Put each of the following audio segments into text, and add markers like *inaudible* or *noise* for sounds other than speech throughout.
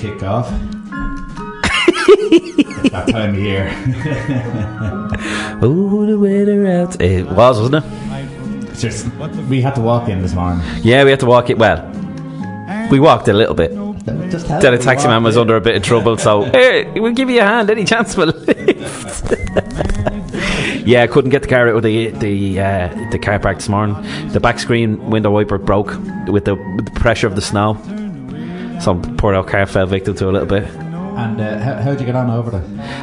Good morning. Welcome to the big kickoff. It's *laughs* that time of year. *laughs* Oh, the weather out. It was, wasn't it? It's just we had to walk in this morning. Yeah, we had to walk it. Well, we walked a little bit. Just Then a taxi man was in. under a bit of trouble, so *laughs* hey, we'll give you a hand any chance we'll lift. yeah, I couldn't get the car out of the the uh, the car park this morning. The back screen window wiper broke with the, with the pressure of the snow. So poor old car fell victim to a little bit. And uh, how, how'd you get on over there?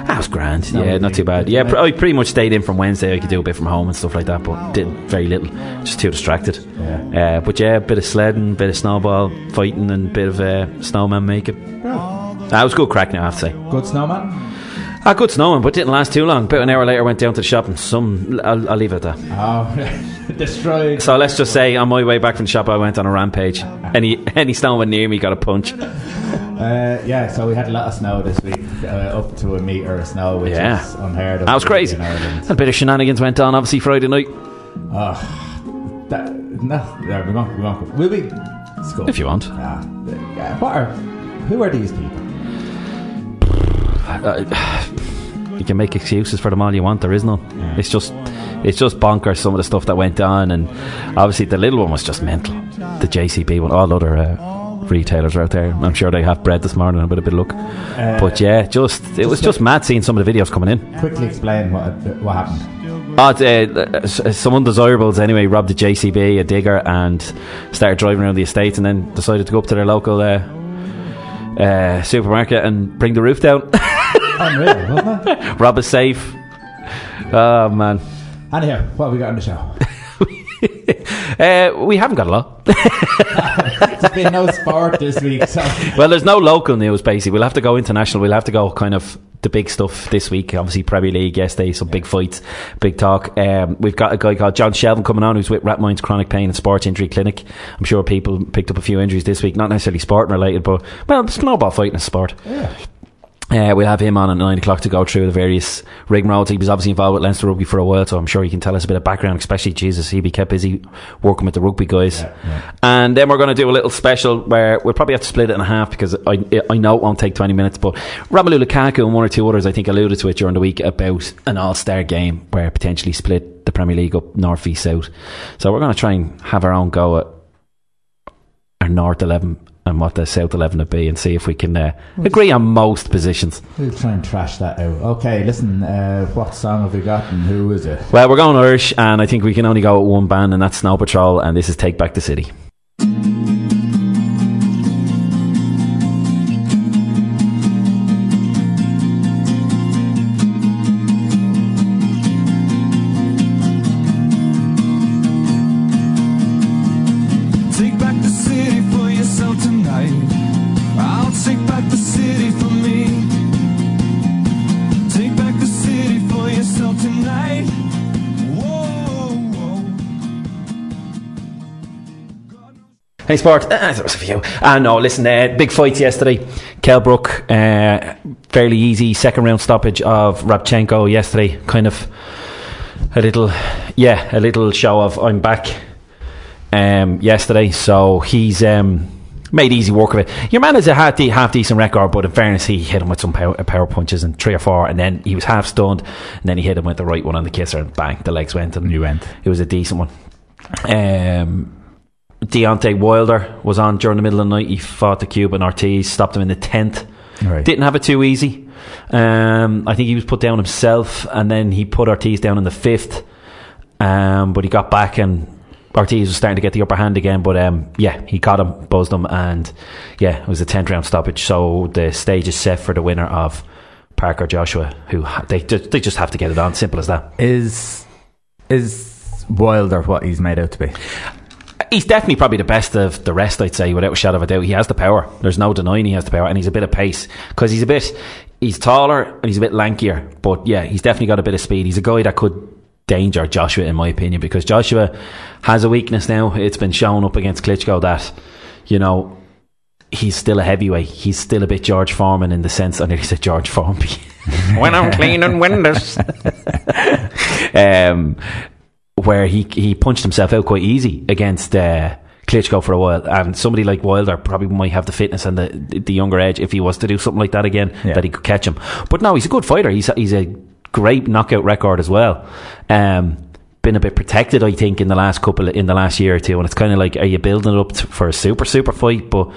That was grand. No, yeah, not too bad. Yeah, pr- I pretty much stayed in from Wednesday. I could do a bit from home and stuff like that, but did very little. Just too distracted. Yeah. Uh, but yeah, a bit of sledding, bit of snowball fighting, and a bit of uh, snowman making. That was good crack now, I have to say. Good snowman. Ah, good snowing, but didn't last too long. About an hour later, went down to the shop and some. I'll, I'll leave it at that. Oh, *laughs* destroyed. So let's just say, on my way back from the shop, I went on a rampage. Any *laughs* any snowman near me got a punch. *laughs* Uh, yeah, so we had a lot of snow this week, uh, up to a metre of snow, which Yeah. is unheard of. That was crazy. A bit of shenanigans went on, obviously Friday night. Oh, that, no, yeah, we won't, we won't. Will we? It's good. If you want. Ah, yeah, what are, who are these people? Uh, *sighs* you can make excuses for them all you want. There is none. It's just, it's just bonkers. Some of the stuff that went on, and obviously the little one was just mental. The JCB one, all other uh, retailers out there. I'm sure they have bread this morning with a bit of luck. but yeah, just it was just mad seeing some of the videos coming in. Quickly explain what what happened. Oh, uh, uh, some undesirables anyway robbed a JCB, a digger, and started driving around the estate, and then decided to go up to their local uh, uh, supermarket and bring the roof down, *laughs* Unreal, wasn't it? rob a safe. Oh man. Anyhow, what have we got on the show? *laughs* Uh, we haven't got a lot. *laughs* There's been no sport this week, so *laughs* well, there's no local news, basically. We'll have to go international. We'll have to go kind of the big stuff this week. Obviously, Premier League yesterday, some big fights, big talk. Um, we've got a guy called John Shelvin coming on who's with Rathmines Chronic Pain and Sports Injury Clinic. I'm sure people picked up a few injuries this week, not necessarily sport related, but, well, snowball fighting is sport. yeah. Uh, we'll have him on at nine o'clock to go through the various rigmaroles. He was obviously involved with Leinster Rugby for a while, so I'm sure he can tell us a bit of background, especially Jesus. he'd be kept busy working with the rugby guys. Yeah, yeah. And then we're going to do a little special where we'll probably have to split it in half because I, I know it won't take 20 minutes, but Romelu Lukaku and one or two others, I think, alluded to it during the week about an all star game where potentially split the Premier League up north, east, south. So we're going to try and have our own go at our north 11 and what the south 11 would be and see if we can uh, agree on most positions. We'll try and trash that out. Okay, listen, uh, what song have we got and who is it? Well, we're going Irish, and I think we can only go with one band, and that's Snow Patrol, and this is Take Back the City. Hey, Sport. Ah, there was a few. Ah, no, listen, uh, big fights yesterday. Kell Brook, uh, fairly easy second round stoppage of Rabchenko yesterday. Kind of a little, yeah, a little show of I'm back um, yesterday. So he's um, made easy work of it. Your man has a half, de- half decent record, but in fairness, he hit him with some power, power punches and three or four, and then he was half stunned, and then he hit him with the right one on the kisser, and bang, the legs went, and You went. it was a decent one. Um, Deontay Wilder was on during the middle of the night. He fought the Cuban Ortiz, stopped him in the tenth. Right. Didn't have it too easy. Um, I think he was put down himself, and then he put Ortiz down in the fifth. Um, but he got back, and Ortiz was starting to get the upper hand again. But um, yeah, he caught him, buzzed him, and yeah, it was a tenth round stoppage. So the stage is set for the winner of Parker Joshua, who they they just have to get it on. Simple as that. Is is Wilder what he's made out to be? He's definitely probably the best of the rest, I'd say, without a shadow of a doubt. He has the power. There's no denying he has the power, and he's a bit of pace because he's a bit, he's taller and he's a bit lankier. But yeah, he's definitely got a bit of speed. He's a guy that could danger Joshua, in my opinion, because Joshua has a weakness now. It's been shown up against Klitschko that, you know, he's still a heavyweight. He's still a bit George Foreman in the sense, I nearly said George Formby. *laughs* when I'm cleaning windows. *laughs* um, where he he punched himself out quite easy against uh, Klitschko for a while, and somebody like Wilder probably might have the fitness and the the younger edge if he was to do something like that again, Yeah. that he could catch him. But no, he's a good fighter. He's a, he's a great knockout record as well. Um, been a bit protected, I think, in the last couple in the last year or two, and it's kind of like, are you building it up to, for a super super fight? But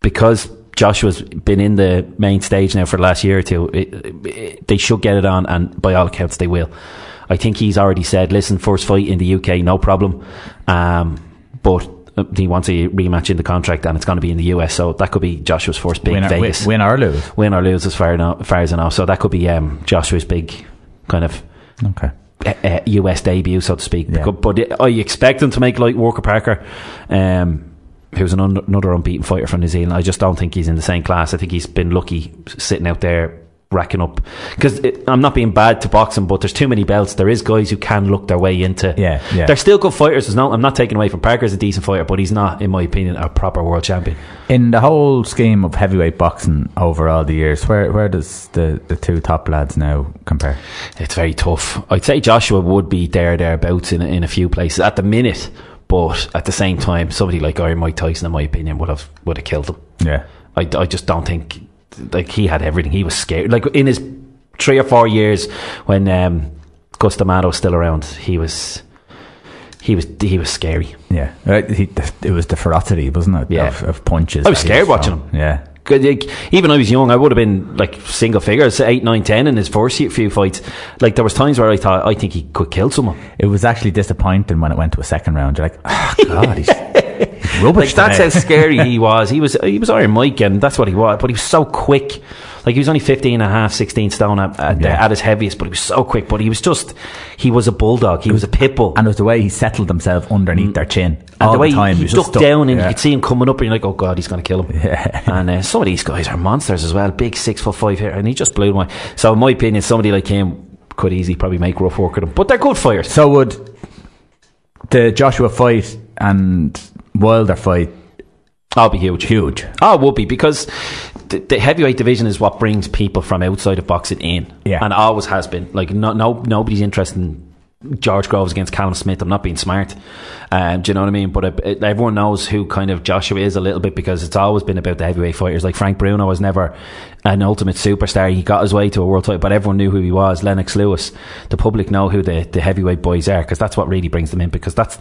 because Joshua's been in the main stage now for the last year or two, it, it, they should get it on, and by all accounts, they will. I think he's already said, listen, first fight in the UK, no problem. Um, but uh, he wants a rematch in the contract, and it's going to be in the US, so that could be Joshua's first big win, or, Vegas win or lose. win or lose as far, eno- far as I know. So that could be um, Joshua's big kind of Okay. uh, US debut, so to speak. Yeah. But, but I expect him to make like Walker Parker, um, who's an un- another unbeaten fighter from New Zealand. I just don't think he's in the same class. I think he's been lucky sitting out there racking up because I'm not being bad to boxing, but there's too many belts. There is guys who can look their way into. Yeah, yeah. They're still good fighters. No, I'm not taking away from Parker's a decent fighter, but he's not, in my opinion, a proper world champion. In the whole scheme of heavyweight boxing over all the years, where where does the, the two top lads now compare? It's very tough. I'd say Joshua would be there, thereabouts in, in a few places at the minute, but at the same time, somebody like Iron Mike Tyson, in my opinion, would have would have killed him. Yeah. I, I just don't think like he had everything. He was scared. Like in his three or four years when um, Cus D'Amato was still around, he was he was he was scary. Yeah. Uh, he, it was the ferocity, wasn't it? Yeah. Of, of punches. I was scared watching him. Yeah. Like, even I was young, I would have been like single figures, eight, nine, ten in his first few fights. Like there was times where I thought I think he could kill someone. It was actually disappointing when it went to a second round. You're like, oh, God, he's *laughs* *laughs* rubbish. Like that's how scary he *laughs* was. He was he was Iron Mike, and that's what he was. But he was so quick. Like he was only 15 and a half, 16 stone at, at, Yeah. at his heaviest, but he was so quick. But he was just he was a bulldog. He was a pit bull. And it was the way he settled himself underneath their chin Mm. And all the way the time. he, he ducked stuck. down and Yeah. you could see him coming up and you're like, oh God, he's going to kill him. *laughs* Yeah. And uh, some of these guys are monsters as well. Big six foot five here. And he just blew my. So, in my opinion, somebody like him could easily probably make rough work of them. But they're good fighters. So would the Joshua fight and Wilder fight I'll be huge. huge? Oh, it would be because the, the heavyweight division is what brings people from outside of boxing in. Yeah. And always has been. Like, no, no nobody's interested in George Groves against Callum Smith. I'm not being smart. Um, do you know what I mean? But it, it, everyone knows who kind of Joshua is a little bit because it's always been about the heavyweight fighters. Like Frank Bruno was never an ultimate superstar. He got his way to a world title, but everyone knew who he was. Lennox Lewis. The public know who the, the heavyweight boys are because that's what really brings them in because that's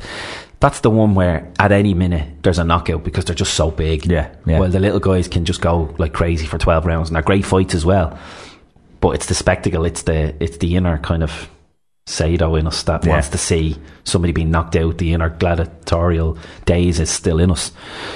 that's the one where at any minute there's a knockout because they're just so big. Yeah, yeah. Well, the little guys can just go like crazy for 12 rounds and they're great fights as well. But it's the spectacle, it's the it's the inner kind of Sado in us that Yeah. wants to see somebody being knocked out. The inner gladiatorial days is still in us.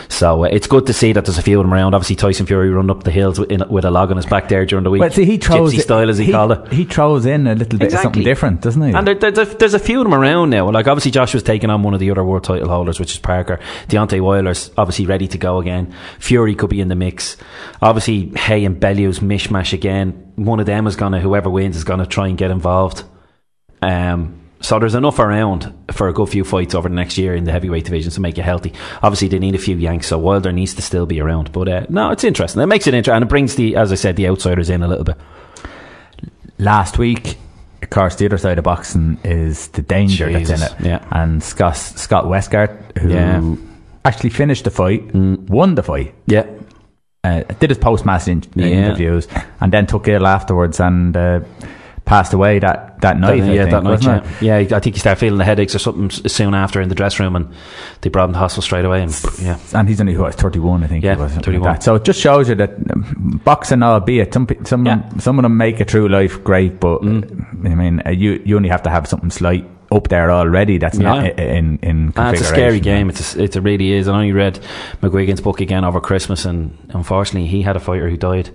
So uh, it's good to see that there's a few of them around. Obviously, Tyson Fury run up the hills with, in, with a log on his back there during the week. Well, see, he throws Gypsy style, as he, called it. He throws in a little bit of something different, doesn't he? And there, there's, a, there's a few of them around now. Like obviously Joshua's taking on one of the other world title holders, which is Parker. Deontay Wilder's obviously ready to go again. Fury could be in the mix. Obviously Haye and Bellew's mishmash again. One of them is gonna, whoever wins is gonna try and get involved. Um, so there's enough around for a good few fights over the next year in the heavyweight division to make it healthy. Obviously, they need a few yanks, so Wilder needs to still be around. But uh, no, it's interesting. It makes it interesting, and it brings the, as I said, the outsiders in a little bit. Last week, of course, the other side of boxing is the danger Jesus, that's in it. yeah. And Scott Scott Westgarth, who Yeah. actually finished the fight, Mm. won the fight, Yeah, uh, did his post match in- Yeah. interviews, and then took ill afterwards and uh, passed away that, that night. I yeah, think, that night. Yeah. I think he started feeling the headaches or something soon after in the dressing room, and they brought him to hospital straight away. And yeah, And he's only what, 31, I think. Yeah, he was, 31. Like that. So it just shows you that um, boxing, albeit some some Yeah. Mm. some of them make a true life great, but uh, I mean, uh, you you only have to have something slight up there already. That's not Yeah. i- in in Ah, it's a scary game. It's a, it really is. And I only read McGuigan's book again over Christmas, and unfortunately, he had a fighter who died.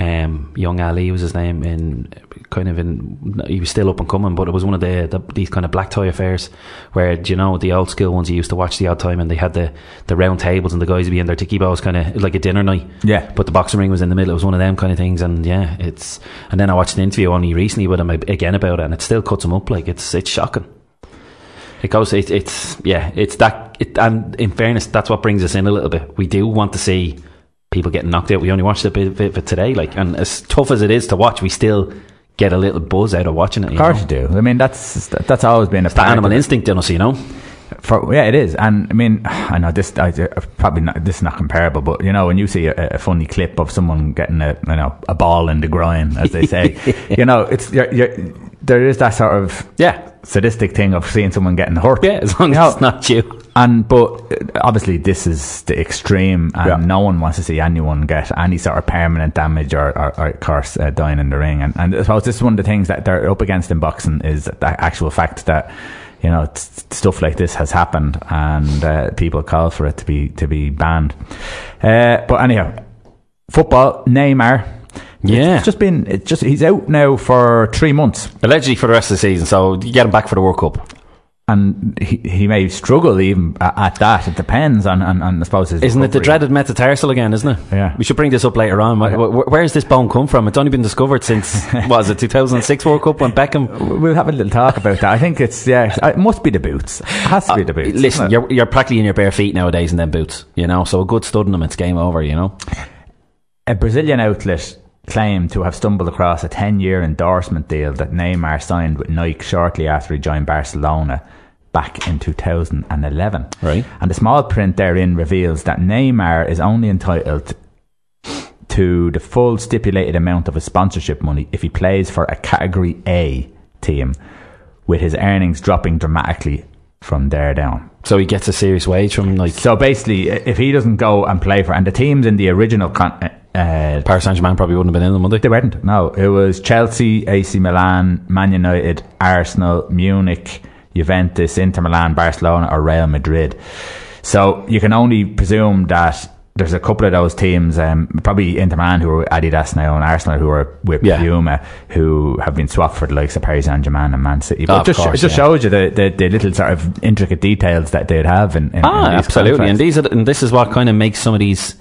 Um, young Ali was his name. In kind of in, he was still up and coming, but it was one of the, the these kind of black tie affairs where do you know the old school ones you used to watch the odd time, and they had the the round tables and the guys would be in their tiki balls, kind of like a dinner night. Yeah. But the boxing ring was in the middle. It was one of them kind of things, and yeah, it's. And then I watched an interview only recently with him again about it, and it still cuts him up. Like it's it's shocking. It goes. It, it's yeah. It's that. It, and in fairness, that's what brings us in a little bit. We do want to see people getting knocked out. We only watched a bit, of it today. Like, and as tough as it is to watch, we still get a little buzz out of watching it. Of course you do. I mean, that's that's always been a It's the animal instinct in us, you know. For, yeah, it is, and I mean, *sighs* I know this. I, uh, probably not. This is not comparable, but you know, when you see a, a funny clip of someone getting a you know a ball in the groin, as they say, *laughs* you know, it's you're, you're, there is that sort of Yeah. sadistic thing of seeing someone getting hurt. Yeah, as long You as know, it's not you. And but uh, obviously this is the extreme, and Yeah. no one wants to see anyone get any sort of permanent damage or, or, or of course uh, dying in the ring. And, and I suppose this is one of the things that they're up against in boxing is the actual fact that you know t- stuff like this has happened, and uh, people call for it to be to be banned. Uh, but anyhow, football Neymar. Yeah. it's just been it's just he's out now for three months. Allegedly for the rest of the season, so you get him back for the World Cup. And he, he may struggle even at, at that. It depends on, on, on I suppose Isn't it the dreaded metatarsal again, isn't it? Yeah. We should bring this up later on. Wh- wh- Where's this bone come from? It's only been discovered since, *laughs* was it, 2006 World Cup when Beckham... We'll have a little talk about that. I think it's yeah. It must be the boots. It has to be the boots. Uh, Listen, you're, you're practically in your bare feet nowadays in them boots, you know, so a good stud in them, it's game over, you know. a Brazilian outlet claimed to have stumbled across a 10-year endorsement deal that Neymar signed with Nike shortly after he joined Barcelona back in 2011. Right. And the small print therein reveals that Neymar is only entitled to the full stipulated amount of his sponsorship money if he plays for a Category A team, with his earnings dropping dramatically from there down. So he gets a serious wage from, like, So basically, if he doesn't go and play for, and the teams in the original con- uh, Paris Saint-Germain probably wouldn't have been in them, would they? they weren't. No, it was Chelsea, AC Milan, Man United, Arsenal, Munich, Juventus, Inter Milan, Barcelona, or Real Madrid. So you can only presume that there's a couple of those teams, um, probably Inter Milan who are Adidas now, and Arsenal who are with Yeah. Puma, who have been swapped for the likes of Paris Saint Germain and Man City. Oh, But of it just, course, it just yeah. shows you the, the, the little sort of intricate details that they'd have in, in, in Ah, these absolutely. And these are, the- and this is what kind of makes some of these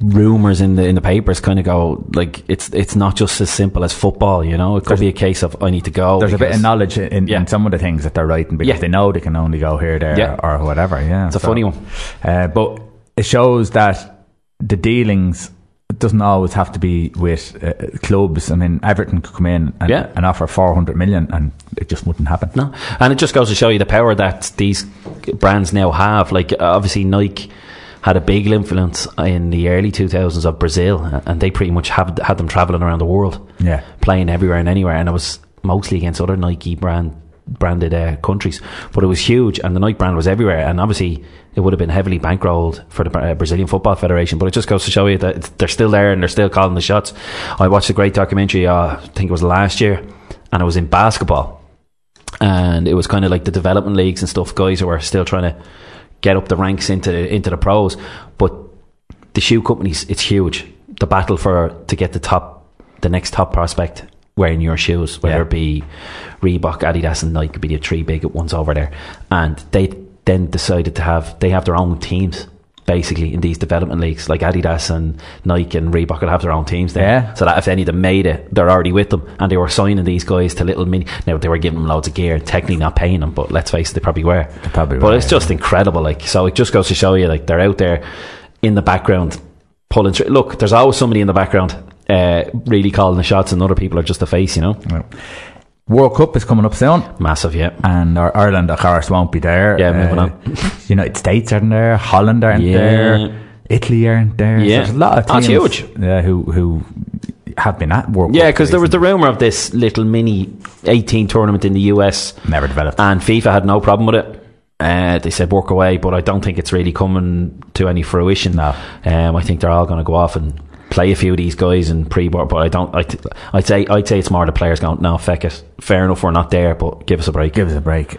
rumors in the in the papers kind of go like it's it's not just as simple as football. You know, it could be a case of I need to go. There's a bit of knowledge in, Yeah. in some of the things that they're writing because Yeah. they know they can only go here, there, Yeah. or whatever. Yeah, It's a funny one. Uh, but it shows that the dealings doesn't always have to be with uh, clubs. I mean, Everton could come in and, Yeah. and offer 400 million, and it just wouldn't happen. No, and it just goes to show you the power that these brands now have. Like obviously Nike had a big influence in the early 2000s of Brazil, and they pretty much have had them traveling around the world, Yeah. playing everywhere and anywhere, and it was mostly against other Nike brand branded uh, countries, but it was huge, and the Nike brand was everywhere, and obviously it would have been heavily bankrolled for the uh, Brazilian Football Federation, but it just goes to show you that they're still there and they're still calling the shots. I watched a great documentary, uh, I think it was last year, and it was in basketball and it was kind of like the development leagues and stuff. Guys who were still trying to get up the ranks into the, into the pros, but the shoe companies, it's huge. The battle for to get the top, the next top prospect wearing your shoes, whether Yeah. it be Reebok, Adidas, and Nike, could be the three big ones over there, and they then decided to have they have their own teams. Basically, in these development leagues, like Adidas and Nike and Reebok will have their own teams there. Yeah. So that if any of them made it, they're already with them. And they were signing these guys to little mini. Now, they were giving them loads of gear, technically not paying them, but let's face it, they probably were. They probably but were, it's yeah. just incredible. Like, so it just goes to show you, like, they're out there in the background pulling through. Look, there's always somebody in the background uh, really calling the shots, and other people are just the face, you know? World Cup is coming up soon. Massive, yeah. And our Ireland, of course, won't be there. Yeah, moving Uh, *laughs* United States aren't there. Holland aren't Yeah. there. Italy aren't there. So Yeah. there's a lot of That's huge. Yeah, who who have been at World Yeah, because there was the rumour of this little mini 18 tournament in the US never developed. and FIFA had no problem with it. Uh, they said work away, but I don't think it's really coming to any fruition. No. um, I think they're all going to go off and play a few of these guys in pre-board. But I don't. I th- I'd say I'd say it's more the players going, no, feck it. Fair enough, we're not there, but give us a break. Give us a break.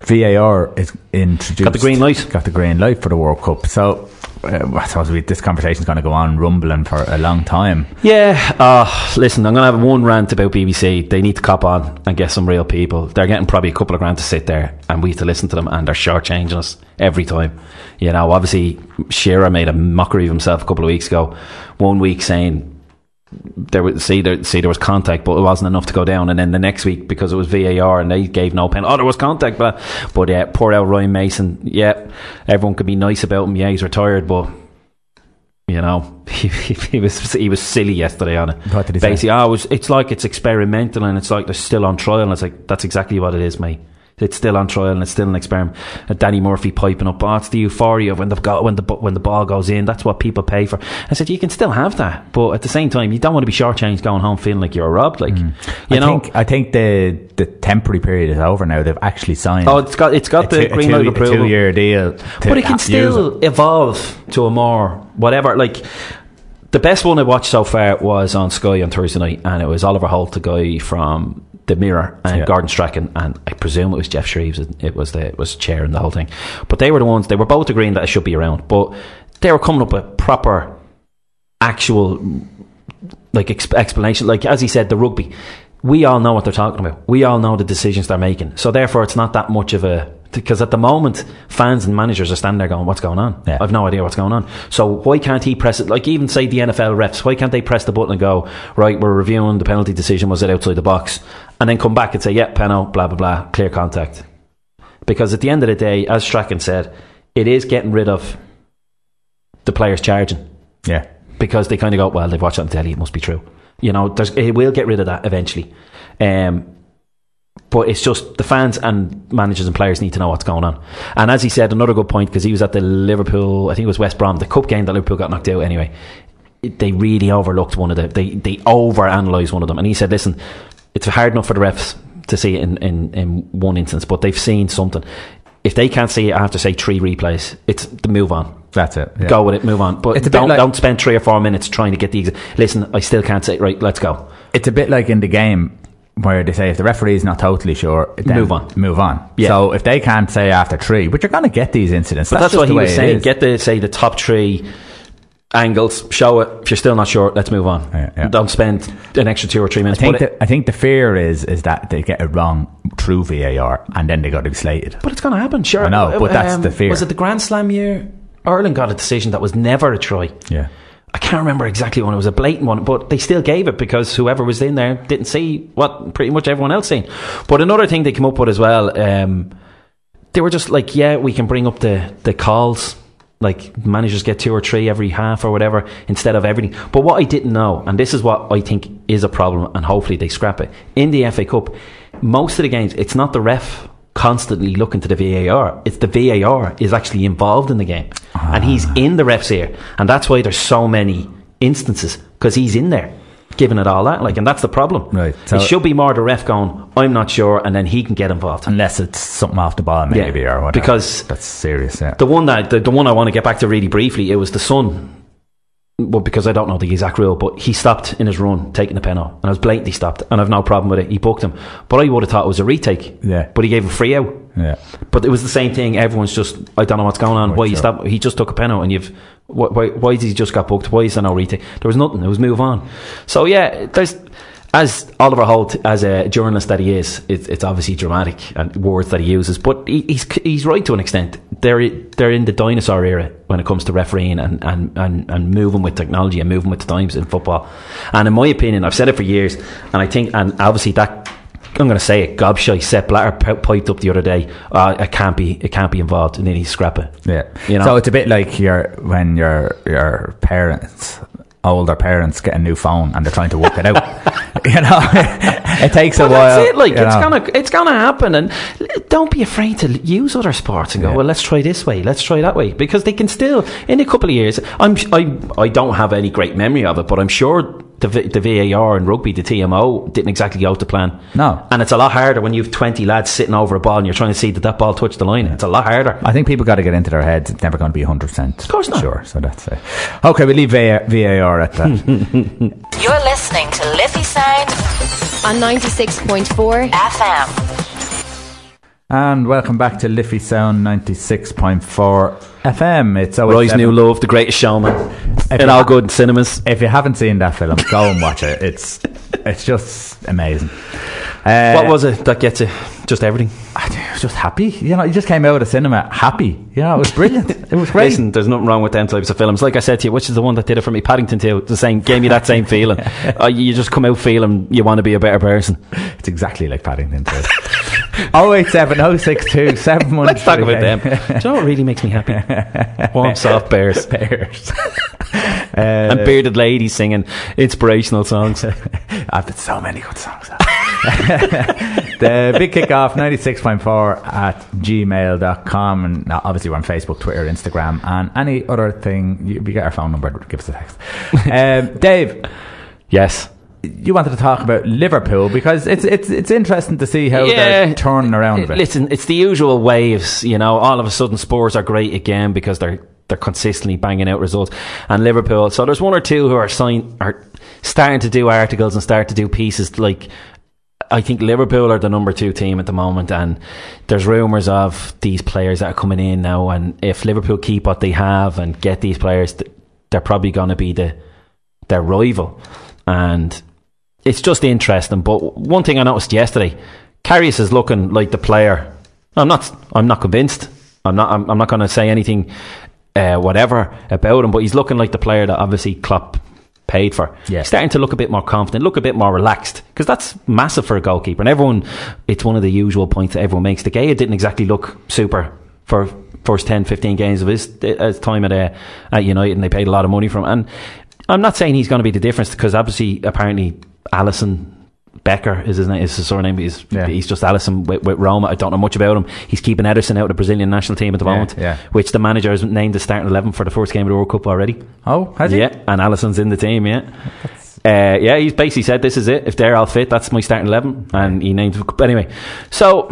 VAR is introduced. Got the green light. Got the green light for the World Cup. So uh, I suppose we, this conversation is going to go on rumbling for a long time. Yeah, uh, listen, I'm going to have one rant about BBC. They need to cop on and get some real people. They're getting probably a couple of grand to sit there and we have to listen to them and they're shortchanging us every time. You know, obviously, Shearer made a mockery of himself a couple of weeks ago. One week saying there was see there see there was contact, but it wasn't enough to go down. And then the next week because it was VAR and they gave no pen. Oh, there was contact, but but yeah, poor out Ryan Mason. Yeah, everyone could be nice about him. Yeah, he's retired, but you know *laughs* he, he was he was silly yesterday on it. He say? Basically, oh, it was, it's like it's experimental and it's like they're still on trial. And it's like that's exactly what it is, mate. It's still on trial and it's still an experiment. Uh, Danny Murphy piping up, oh, it's the euphoria when the when the when the ball goes in. That's what people pay for. I said you can still have that, but at the same time, you don't want to be shortchanged going home feeling like you're robbed. Like you I know, think I think the the temporary period is over now. They've actually signed. oh, it's got it's got the green light approval. two year deal, but it can still evolve to a more whatever. Like the best one I watched so far was on Sky on Thursday night, and it was Oliver Holt, the guy from the Mirror, and Yeah. Gordon Strachan, and I presume it was Geoff Shreeves. It- It was the it was chairing the whole thing, but they were the ones. They were both agreeing that it should be around, but they were coming up with proper, actual, like exp- explanation. Like as he said, the rugby. We all know what they're talking about. We all know the decisions they're making. So therefore, it's not that much of a because at the moment, fans and managers are standing there going, "What's going on? Yeah. I've no idea what's going on." So why can't he press it? Like even say the NFL refs, why can't they press the button and go, "Right, we're reviewing the penalty decision. Was it outside the box?" And then come back and say, "Yeah, penal, blah blah blah, clear contact." Because at the end of the day, as Strachan said, it is getting rid of the players charging Yeah, because they kind of go, well, they've watched it on telly, it must be true. You know, there's, it will get rid of that eventually. Um, but it's just the fans and managers and players need to know what's going on. And as he said, another good point because he was at the Liverpool, I think it was West Brom, the cup game that Liverpool got knocked out anyway. They really overlooked one of them. They they over analysed one of them, and he said, "Listen, it's hard enough for the refs to see it in, in, in one instance, but they've seen something. If they can't see it after say three replays, it's the move on that's it. Yeah. go with it, move on. But It's don't like- don't spend three or four minutes trying to get the. Listen, I still can't say. Right, let's go. It's a bit like in the game where they say if the referee is not totally sure, then Move on. Move on. Yeah. So if they can't say after three, but you're going to get these incidents. But that's, just what he was saying. Get the say the top three angles, show it. If you're still not sure, let's move on. Yeah, yeah. Don't spend an extra two or three minutes. I think But, it, I think the fear is is that they get it wrong through VAR and then they got to be slated. but it's going to happen. Sure, Um, I know, but that's the fear. Was it the Grand Slam year? Ireland got a decision that was never a try. Yeah. I can't remember exactly when it was a blatant one, but they still gave it because whoever was in there didn't see what pretty much everyone else seen. But another thing they came up with as well, um, they were just like, yeah, we can bring up the the calls. Like managers get two or three every half or whatever instead of everything. But what I didn't know, and this is what I think is a problem, and hopefully they scrap it in the FA Cup. Most of the games, it's not the ref constantly looking to the VAR. It's the VAR is actually involved in the game, and he's ah. in the ref's ear, and that's why there's so many instances because he's in there giving it all that. Like, and that's the problem. Right, so- it should be more the ref going, "I'm not sure," and then he can get involved. Unless it's something off the ball, Yeah, maybe, or whatever. because that's serious. Yeah. the one that the, the one I want to get back to really briefly, it was the son. Well, because I don't know the exact rule, but he stopped in his run taking the pen out, and I was blatantly stopped, and I've no problem with it. He booked him, but I would have thought it was a retake. Yeah. but he gave a free out. yeah. But it was the same thing. Everyone's just, I don't know what's going on. Why you sure. stop? He just took a pen out, and you've. Why, why, why did he just got booked? Why is there no retake? There was nothing. It was move on. So yeah, there's as Oliver Holt, as a journalist that he is, it's, it's obviously dramatic and words that he uses. But he, he's he's right to an extent. They're they're in the dinosaur era when it comes to refereeing and, and, and, and moving with technology and moving with the times in football. And in my opinion, I've said it for years, and I think, and obviously that I'm going to say it. Gobshy Sepp Blatter p- piped up the other day. Uh, it can't be. It can't be involved, and then he scrap it. Yeah. You know? So it's a bit like your when your your parents older parents get a new phone and they're trying to work it out. *laughs* you know, *laughs* it takes Well, a while. that's it. Like it's know. gonna, it's gonna happen, and don't be afraid to use other sports and go. Yeah. Well, let's try this way. Let's try that way because they can still in a couple of years. I'm, I, I don't have any great memory of it, but I'm sure the V- the VAR and rugby, the TMO, didn't exactly go to plan. No. and it's a lot harder when you have 20 lads sitting over a ball and you're trying to see that that ball touch the line. It's a lot harder. I think people got to get into their heads. It's never going to be 100%. Of course not. Sure. So that's it. Okay, we leave VAR, VAR at that. *laughs* You're listening to Liffey Sound on 96.4 FM. And welcome back to Liffey Sound 96.4 FM. It's always Rise New Love, The Greatest Showman, If in you- all good cinemas. If you haven't seen that film, go and watch it. It's it's just amazing. Uh, What was it that gets you? Just everything. I was just happy. You know, you just came out of the cinema happy. You know, it was brilliant. It was great. Listen, there's nothing wrong with them types of films. Like I said to you, which is the one that did it for me, Paddington 2, the same, gave me that same feeling. *laughs* uh, you just come out feeling you want to be a better person. It's exactly like Paddington too. *laughs* 087 062 71 Let's talk about them. *laughs* Do you know what really makes me happy? *laughs* Warm, soft bears. Bears. *laughs* And bearded ladies singing inspirational songs. I've done so many good songs. the big kickoff 96.4 at gmail.com. And uh, obviously, we're on Facebook, Twitter, Instagram, and any other thing. You, you get our phone number, give us a text. Um, Dave, Yes. You wanted to talk about Liverpool because it's it's it's interesting to see how they're turning around a bit. Listen, it's the usual waves. You know, all of a sudden Spurs are great again because they're they're consistently banging out results, and Liverpool. So there's one or two who are sign are starting to do articles and start to do pieces like. I think Liverpool are the number two team at the moment, and there's rumours of these players that are coming in now. And if Liverpool keep what they have and get these players, they're probably going to be the their rival. And it's just interesting. But one thing I noticed yesterday, Karius is looking like the player. I'm not. I'm not convinced. I'm not. I'm, I'm not going to say anything, uh, whatever about him. But he's looking like the player that obviously Klopp paid for. Yeah. He's starting to look a bit more confident, look a bit more relaxed, because that's massive for a goalkeeper. And everyone, it's one of the usual points that everyone makes. De Gea didn't exactly look super for first 10, 15 games of his, his time at, uh, at United, and they paid a lot of money for him. And I'm not saying he's going to be the difference, because obviously, apparently, Alisson Becker is his name, is his surname. He's Yeah. he's just Alisson with, with Roma. I don't know much about him. He's keeping Ederson out of the Brazilian national team at the Yeah, moment, yeah. which the manager has named the starting eleven for the first game of the World Cup already. oh, has he? Yeah, and Alisson's in the team. Yeah, uh, yeah. He's basically said, "This is it. If they're all fit, that's my starting 11. And he named. Anyway, so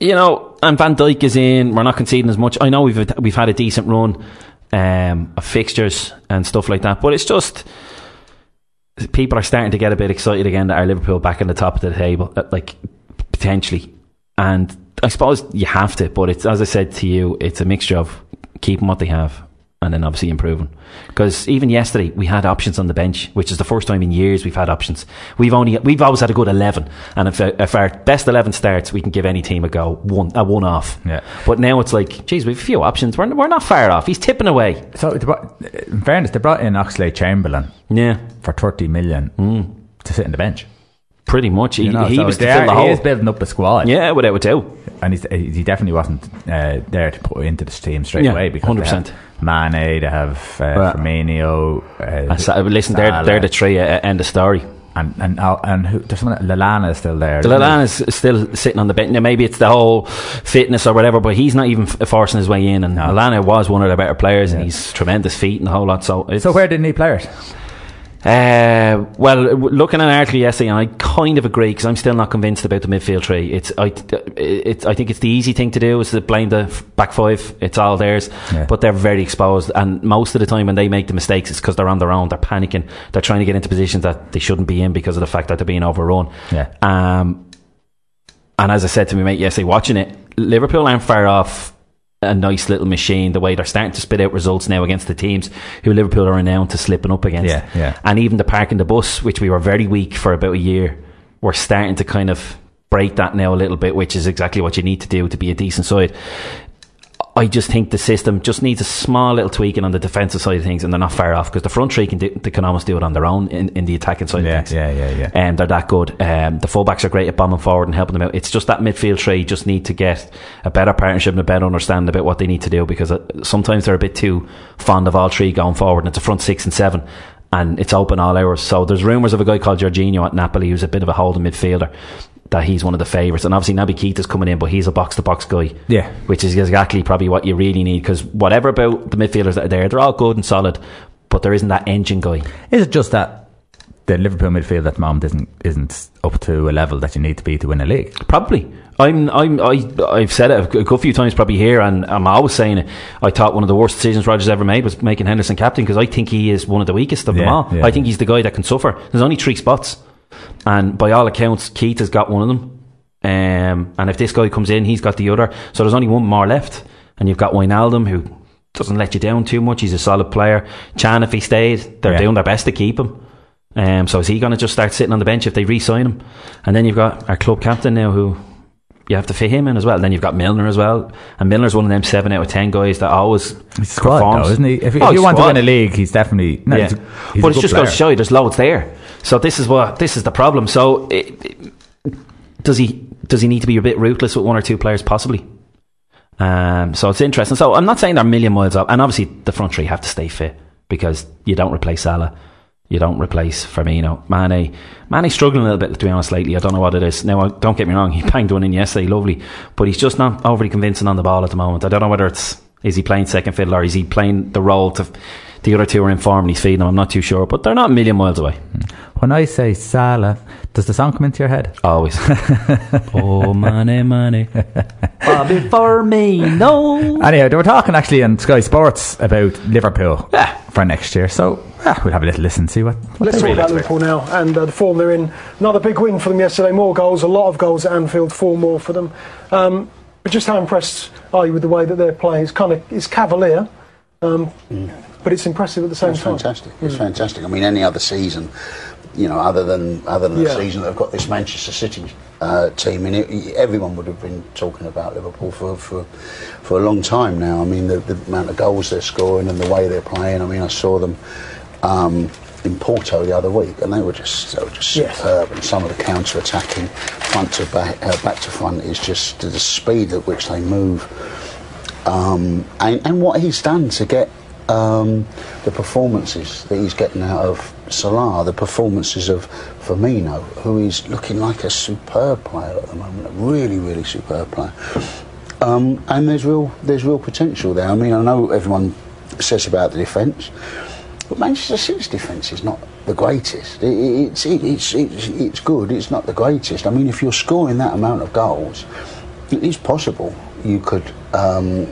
you know, and Van Dijk is in. We're not conceding as much. I know we've we've had a decent run um, of fixtures and stuff like that, but it's just people are starting to get a bit excited again that our Liverpool back in the top of the table, uh, like potentially. And I suppose you have to, but it's as I said to you, it's a mixture of keeping what they have and then obviously improving. Because even yesterday we had options on the bench, which is the first time in years we've had options. We've only we've always had a good eleven, and if if our best eleven starts, we can give any team a go one a one off. Yeah. But now it's like, geez, we've a few options. We're we're not far off. He's tipping away. So, in fairness, they brought in Oxlade-Chamberlain Yeah, for 30 million to sit in the bench. pretty much. He, You know, he so was are- the he is building up a squad. Yeah, without a doubt. and he's, he definitely wasn't uh, there to put into the team straight Yeah, away because 100%. Mane, they have uh, Right. Firmino, uh, And so, listen, they're, they're the three uh, end of story. and and uh, and who, there's someone Lallana is still there. The isn't he? Lallana is still sitting on the bench. Now, maybe it's the whole fitness or whatever, but he's not even f- forcing his way in. And Lallana was one of the better players, and he's tremendous feet and the whole lot. So, it's, So where did he play it? Uh, well, looking at an article yesterday, and I kind of agree because I'm still not convinced about the midfield tree. It's I, it's I think it's the easy thing to do is to blame the back five. It's all theirs, Yeah. but they're very exposed. And most of the time, when they make the mistakes, it's because they're on their own. They're panicking. They're trying to get into positions that they shouldn't be in because of the fact that they're being overrun. Yeah. Um, and as I said to my mate yesterday, watching it, Liverpool aren't far off a nice little machine. The way they're starting to spit out results now against the teams who Liverpool are renowned to slipping up against. Yeah, yeah. And even the parking the bus, which we were very weak for about a year, we're starting to kind of break that now a little bit, which is exactly what you need to do to be a decent side. I just think the system just needs a small little tweaking on the defensive side of things, and they're not far off because the front three can do, they can almost do it on their own in, in the attacking side Yeah, of things. yeah, yeah, yeah. And they're that good. Um, the fullbacks are great at bombing forward and helping them out. It's just that midfield three just need to get a better partnership and a better understanding about what they need to do because uh, sometimes they're a bit too fond of all three going forward, and it's a front six and seven. And it's open all hours. So there's rumours of a guy called Jorginho at Napoli who's a bit of a holding midfielder. That he's one of the favourites, and obviously Naby Keita's coming in, but he's a box to box guy. Yeah. which is exactly probably what you really need because whatever about the midfielders that are there, they're all good and solid, but there isn't that engine guy. Is it just that the Liverpool midfield at the moment isn't isn't up to a level that you need to be to win a league? Probably. I'm, I'm, I, I've said it a good few times probably here, and I'm always saying it. I thought one of the worst decisions Rodgers ever made was making Henderson captain because I think he is one of the weakest of them all. yeah. I think he's the guy that can suffer. There's only three spots, and by all accounts, Keita has got one of them. Um, and if this guy comes in, he's got the other. So there's only one more left, and you've got Wijnaldum who doesn't let you down too much. He's a solid player. Can, if he stays, they're Yeah. doing their best to keep him. Um, so is he going to just start sitting on the bench if they re-sign him? And then you've got our club captain now who you have to fit him in as well. Then you've got Milner as well, and Milner's one of them seven out of ten guys that always He's squad performs. though, isn't he? If, if Oh, you want squad. to win a league, he's definitely. No, yeah, he's a- he's but a it just going to show you there's loads there. So this is what this is the problem. So it, it- does he does he need to be a bit ruthless with one or two players possibly? Um, so it's interesting. So I'm not saying they're a million miles up, and obviously the front three have to stay fit because you don't replace Salah. You don't replace Firmino. Mane, Mane's struggling a little bit, to be honest, lately. I don't know what it is. Now, don't get me wrong, he *laughs* banged one in yesterday, lovely. But he's just not overly convincing on the ball at the moment. I don't know whether it's, is he playing second fiddle or is he playing the role to, the other two are in form and he's feeding them. I'm not too sure, but they're not a million miles away. When I say Salah, does the song come into your head? Always. *laughs* oh, money, money. *laughs* Bobby Firmino. Anyhow, they were talking actually on Sky Sports about Liverpool Yeah. for next year. So ah, we'll have a little listen, see what. what Let's talk about Liverpool now and uh, the form they're in. Another big win for them yesterday. More goals, a lot of goals at Anfield, four more for them. Um, but just how impressed are you with the way that they're playing? It's kind of it's cavalier, um, but it's impressive at the same time. It's time. fantastic. It's fantastic. I mean, any other season, you know, other than other than Yeah. the season they've got this Manchester City uh, team, in it, everyone would have been talking about Liverpool for, for for a long time now. I mean, the, the amount of goals they're scoring and the way they're playing. I mean, I saw them. Um, in Porto the other week, and they were just they were just Yes. superb. And some of the counter-attacking, front to back, uh, back to front, is just the speed at which they move um, and, and what he's done to get um, the performances that he's getting out of Salah, the performances of Firmino, who is looking like a superb player at the moment, a really, really superb player. Um, and there's real, there's real potential there. I mean, I know everyone says about the defence, but Manchester City's defence is not the greatest. It, it- it's, it, it's, it's, it's good. It's not the greatest. I mean, if you're scoring that amount of goals, it is possible you could um,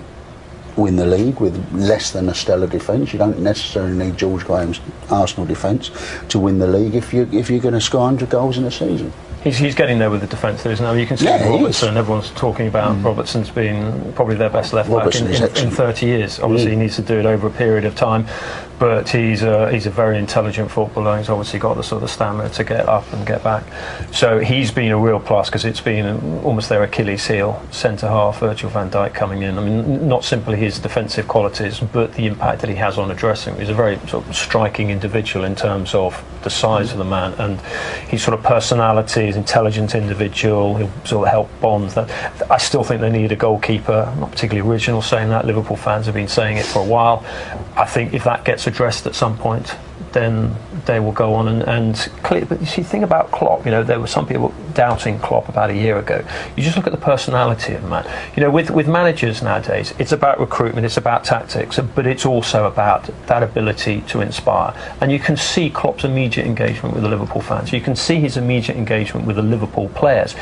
win the league with less than a stellar defence. You don't necessarily need George Graham's Arsenal defence to win the league if you if you're going to score 100 goals in a season. He's, he's getting there with the defence there is now. You can see Yeah, he. Robertson. Everyone's talking about mm. Robertson's been probably their best left back in, in, in 30 years. Obviously, he mm. needs to do it over a period of time, but he's a, he's a very intelligent footballer. He's obviously got the sort of stamina to get up and get back. So he's been a real plus because it's been almost their Achilles heel. Centre half, Virgil van Dijk coming in. I mean, not simply his defensive qualities, but the impact that he has on a dressing room. He's a very sort of striking individual in terms of the size of the man and his sort of personality, his intelligent individual. He'll sort of help bond. That I still think they need a goalkeeper. I'm not particularly original saying that. Liverpool fans have been saying it for a while. I think if that gets addressed at some point, then they will go on and, and clear. But you see, think about Klopp. You know, there were some people doubting Klopp about a year ago. You just look at the personality of man. You know, with with managers nowadays, it's about recruitment, it's about tactics, but it's also about that ability to inspire. And you can see Klopp's immediate engagement with the Liverpool fans. You can see his immediate engagement with the Liverpool players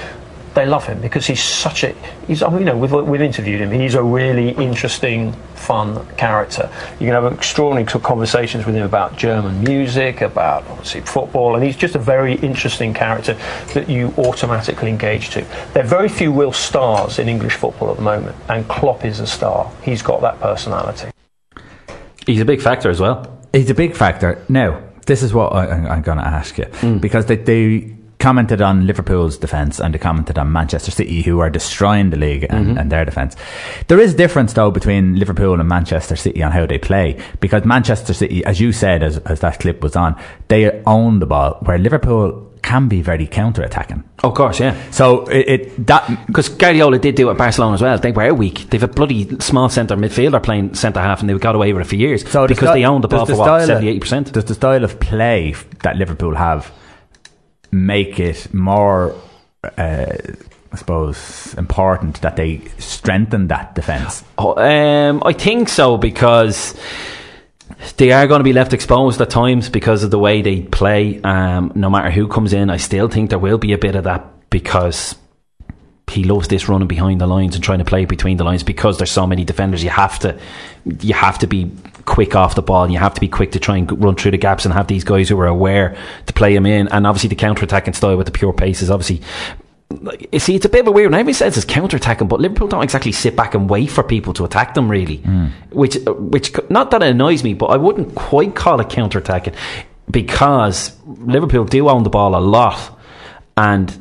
they love him because he's such a he's I mean, you know we've, we've interviewed him he's a really interesting fun character. You can have extraordinary conversations with him about German music about obviously football and he's just a very interesting character that you automatically engage to. There are very few real stars in English football at the moment and Klopp is a star. He's got that personality. He's a big factor as well. He's a big factor. Now, this is what I, I'm, I'm going to ask you hmm. because they, they commented on Liverpool's defence and they commented on Manchester City, who are destroying the league and, mm-hmm. and their defence. There is difference though between Liverpool and Manchester City on how they play because Manchester City, as you said, as, as that clip was on, they own the ball, where Liverpool can be very counter-attacking. Oh, of course, yeah. So it, it that Because Guardiola did do it at Barcelona as well. They were weak. They've a bloody small centre midfielder playing centre half, and they got away with it for years. So the because sty- they owned the ball for the what 70 80 percent. Does the style of play that Liverpool have make it more, uh, I suppose, important that they strengthen that defence? Um, I think so because they are going to be left exposed at times because of the way they play. Um, no matter who comes in, I still think there will be a bit of that because he loves this running behind the lines and trying to play between the lines because there's so many defenders. You have to, you have to be quick off the ball. And you have to be quick to try and run through the gaps and have these guys who are aware to play him in. And obviously the counter attacking style with the pure pace is obviously like, you see, it's a bit of a weird one. Everybody says it's counter attacking, but Liverpool don't exactly sit back and wait for people to attack them, really. Hmm. Which, uh, which, not that it annoys me, but I wouldn't quite call it counter attacking because Liverpool do own the ball a lot and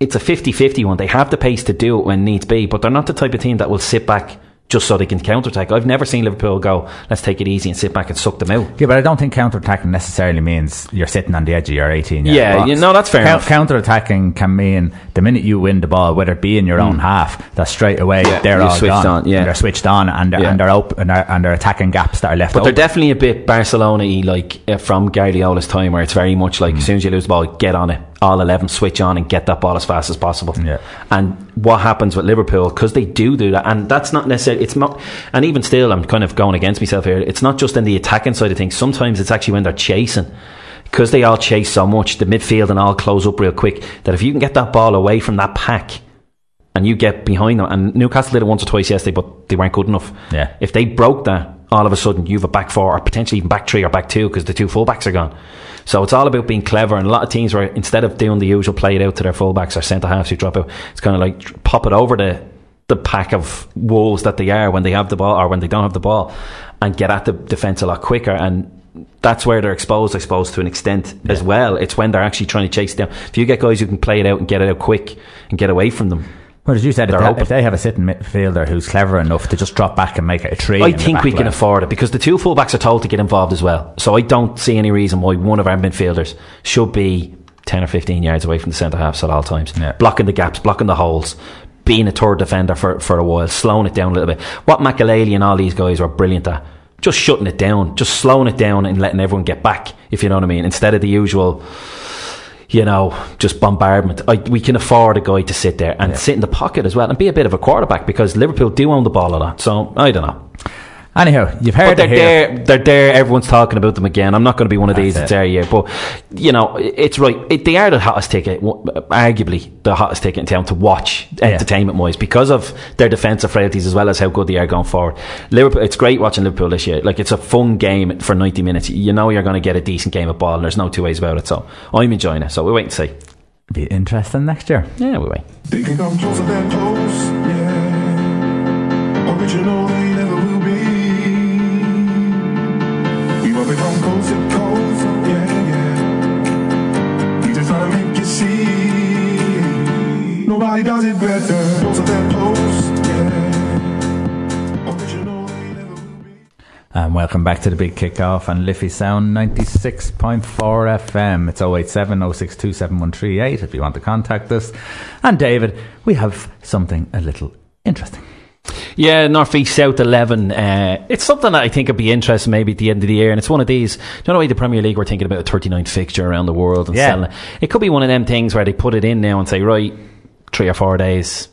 it's a 50 50 one. They have the pace to do it when needs be, but they're not the type of team that will sit back just so they can counter attack. I've never seen Liverpool go, let's take it easy and sit back and suck them out. Yeah, but I don't think counter attacking necessarily means you're sitting on the edge of your 18 yard Yeah, box. you know, that's fair enough. Counter attacking can mean the minute you win the ball, whether it be in your own half, that straight away Mm. Yeah, they're all switched gone. on, yeah. they're switched on and they're, Yeah. and they're open and they're, and they're attacking gaps that are left But they're definitely a bit Barcelona-y, like uh, from Guardiola's time, where it's very much like as soon as you lose the ball, get on it, all eleven, switch on, and get that ball as fast as possible. Yeah. And what happens with Liverpool because they do do that, and that's not necessarily. It's not, and even still, I'm kind of going against myself here. It's not just in the attacking side of things. Sometimes it's actually when they're chasing. Because they all chase so much, the midfield and all close up real quick. That if you can get that ball away from that pack, and you get behind them. And Newcastle did it once or twice yesterday, but they weren't good enough. Yeah. If they broke that, all of a sudden you have a back four, or potentially even back three or back two, because the two fullbacks are gone. So it's all about being clever. And a lot of teams where instead of doing the usual play it out to their fullbacks or centre halves who drop out, it's kind of like pop it over the the pack of wolves that they are when they have the ball or when they don't have the ball, and get at the defence a lot quicker. And that's where they're exposed, I suppose, to an extent as well. It's when they're actually trying to chase down. If you get guys who can play it out and get it out quick and get away from them, Well, as you said, if they, if they have a sitting midfielder who's clever enough to just drop back and make it a tree, I think we can afford it because the two fullbacks are told to get involved as well. So I don't see any reason why one of our midfielders should be 10 or 15 yards away from the centre halves at all times. Yeah. Blocking the gaps, blocking the holes, being a third defender for, for a while, slowing it down a little bit. What Makelele and all these guys were brilliant at. Just shutting it down, just slowing it down and letting everyone get back, if you know what I mean, instead of the usual you know, just bombardment. I, we can afford a guy to sit there and sit in the pocket as well and be a bit of a quarterback because Liverpool do own the ball a lot. So I don't know. Anyhow, you've But heard they're it here. there. They're there. Everyone's talking about them again. I'm not going to be one of these That's that's it. there yet. But you know, it's right. It, they are the hottest ticket, arguably the hottest ticket in town to watch entertainment wise because of their defensive frailties as well as how good they are going forward. Liverpool. It's great watching Liverpool this year. Like it's a fun game for 90 minutes. You know you're going to get a decent game of ball, and there's no two ways about it. So I'm enjoying it. So we'll wait and see. Be interesting next year. Yeah, we wait. They can come closer than close, yeah. Original they never will be. Nobody does it better. Closer than close, yeah. Original they never will be. And welcome back to the big kickoff on Liffey Sound 96.4 FM. It's 087 062 7138 if you want to contact us. And David, we have something a little interesting. Yeah, North East South 11. Uh, it's something that I think would be interesting maybe at the end of the year. And it's one of these, Do you know, the way the Premier League, we're thinking about a 39 fixture around the world and Yeah. selling it. It could be one of them things where they put it in now and say, right, three or four days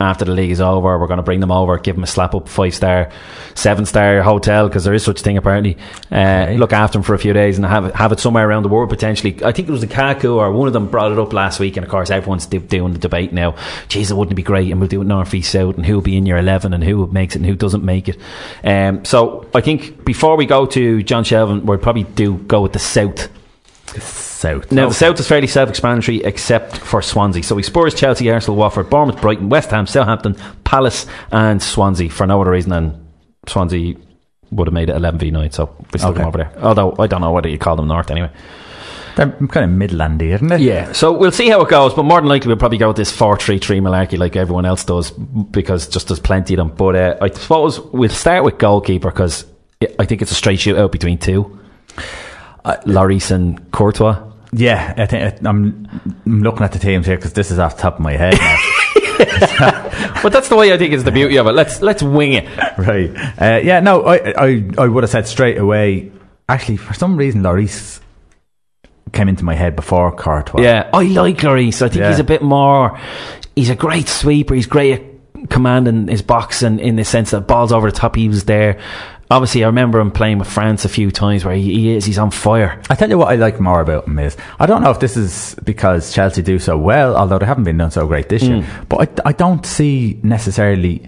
after the league is over, we're going to bring them over, give them a slap up five star, seven star hotel because there is such thing apparently. Uh, Look after them for a few days and have it, have it somewhere around the world potentially. I think it was the Kaku or one of them brought it up last week, and of course everyone's do- doing the debate now. Geez, it wouldn't it be great, and we'll do it north, east, south, and who'll be in your eleven, and who makes it, and who doesn't make it. Um, so I think before we go to John Shelvin, we'll probably do go with the south. South. Now, the South is fairly self explanatory except for Swansea. So we Spurs, Chelsea, Arsenal, Watford, Bournemouth, Brighton, West Ham, Southampton, Palace, and Swansea for no other reason than Swansea would have made it 11v9. So we still Okay. them over there. Although I don't know whether you call them North anyway. They're kind of Midlandy, isn't it? Yeah, so we'll see how it goes, but more than likely we'll probably go with this 4 3 3 malarkey like everyone else does because just there's plenty of them. But uh, I suppose we'll start with goalkeeper because I think it's a straight shootout between two. Uh, Lloris and Courtois. Yeah, I think I'm, I'm looking at the teams here because this is off the top of my head. *laughs* *laughs* But that's the way I think is the beauty of it. Let's let's wing it. right. Uh, yeah, no, I, I, I would have said straight away. Actually, for some reason, Lloris came into my head before Courtois. Yeah, I like Lloris. I think Yeah. he's a bit more. He's a great sweeper. He's great at commanding his box, and in the sense that balls over the top, he was there. Obviously, I remember him playing with France a few times where he, he is. He's on fire. I tell you what I like more about him is I don't know if this is because Chelsea do so well, although they haven't been done so great this year. But I, I don't see necessarily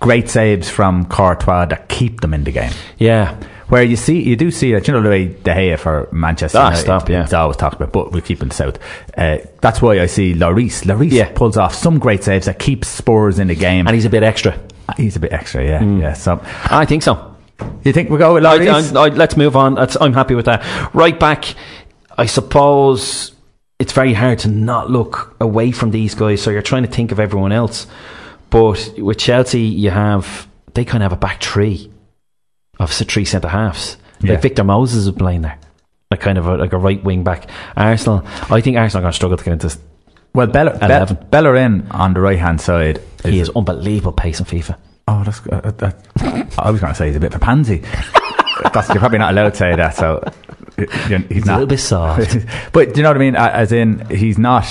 great saves from Courtois that keep them in the game. Yeah, Where you see, you do see that, you know, the way De Gea for Manchester Ah, United, stop, yeah. it's always talked about, but we keep in the south. Uh, that's why I see Lloris. Lloris Yeah. pulls off some great saves that keeps Spurs in the game. and he's a bit extra. He's a bit extra, yeah, mm. yeah. So, I think so. you think we go with I, Lloris? I, I, let's move on. That's, I'm happy with that. Right back, I suppose it's very hard to not look away from these guys. So you're trying to think of everyone else. But with Chelsea, you have they kind of have a back three of three centre halves. Yeah. Like Victor Moses is playing there, like kind of a, like a right wing back. Arsenal, I think Arsenal are going to struggle to get into. Well, Bella, Be- Bellerin on the right hand side. He is unbelievable pace in FIFA. Oh, that's. Uh, that, I was going to say he's a bit of a pansy. *laughs* that's, you're probably not allowed to say that. So uh, he's He's a little bit soft. *laughs* but do you know what I mean? As in, he's not.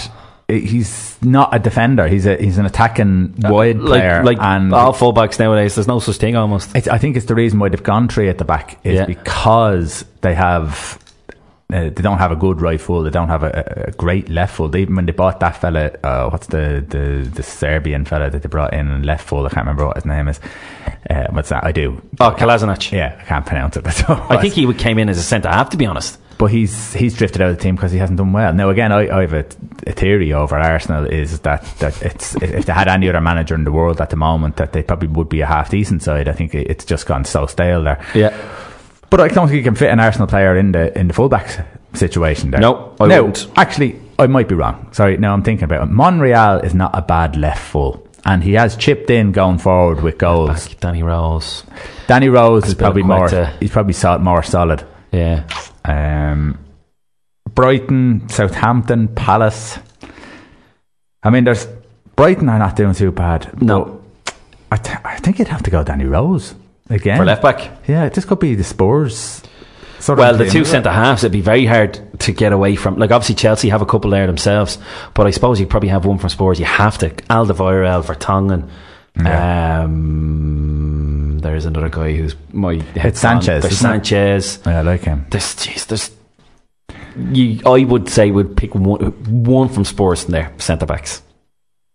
He's not a defender. He's a he's an attacking wide player. like like and all fullbacks nowadays. There's no such thing almost. It's, I think it's the reason why they've gone three at the back is Yeah. because they have uh, they don't have a good right full. They don't have a, a great left full. Even when they bought that fella, uh, what's the, the the Serbian fella that they brought in left full? I can't remember what his name is. Uh, what's that? I do. Oh, Kolasinac. Yeah, I can't pronounce it. I *laughs* think he came in as a centre half. To be honest, but he's he's drifted out of the team because he hasn't done well. Now again, I, I have a, a theory over Arsenal is that, that it's if they had any other manager in the world at the moment, that they probably would be a half decent side. I think it's just gone so stale there. yeah. But I don't think you can fit an Arsenal player in the in the fullback situation there. No, I no, wouldn't. actually, I might be wrong. Sorry, now I'm thinking about it. Monreal is not a bad left full, and he has chipped in going forward with goals. Back, Danny Rose. Danny Rose is probably more. a- he's probably more solid. Yeah. Um, Brighton, Southampton, Palace. I mean, there's Brighton are not doing too bad. No. I, th- I think you'd have to go Danny Rose again For left back. Yeah, this could be the Spurs. Sort Well, the two centre halves, it'd be very hard to get away from. Like, obviously, Chelsea have a couple there themselves, but I suppose you probably have one from Spurs. You have to. Alderweireld, Vertonghen. Yeah. Um, there's another guy who's my. It's Sanchez, There's isn't it? Sanchez. Yeah, I like him. There's, jeez, there's. You, I would say, would pick one, one from Spurs in there, centre backs,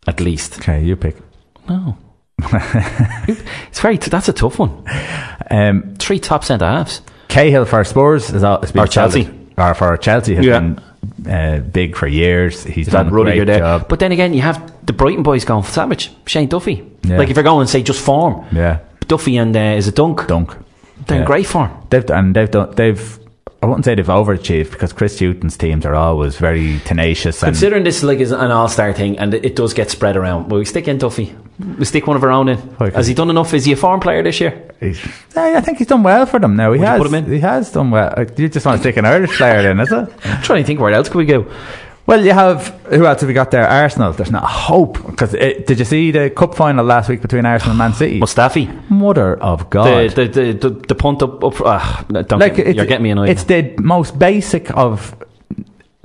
at least. Okay, you pick. No, *laughs* it's very. That's a tough one. Um, Three top centre halves. Cahill for Spurs is all, Or Chelsea. or for Chelsea has Yeah. been uh, big for years. He's, He's done a great there. job. But then again, you have the Brighton boys going for savage. Shane Duffy. Yeah. Like if you're going and say just form, yeah, Duffy and uh, is it Dunk? Dunk. They're in Yeah. great form. They've and they've done they've. I wouldn't say they've overachieved because Chris Hughton's teams are always very tenacious and Considering this like is an all-star thing and it does get spread around, will we stick in Duffy? We stick one of our own in. Okay. Has he done enough? Is he a form player this year? He's, I think he's done well for them now. He Would has. put him in? He has done well. Uh, You just want to stick an Irish player in, is it? I'm *laughs* trying to think where else could we go. Well, you have who else have we got there? Arsenal. There's not a hope because did you see the cup final last week between Arsenal and Man City? *sighs* Mustafi. Mother of God! The, the, the, the, punt up, up ah, don't like get, you're getting me annoyed. It's the most basic of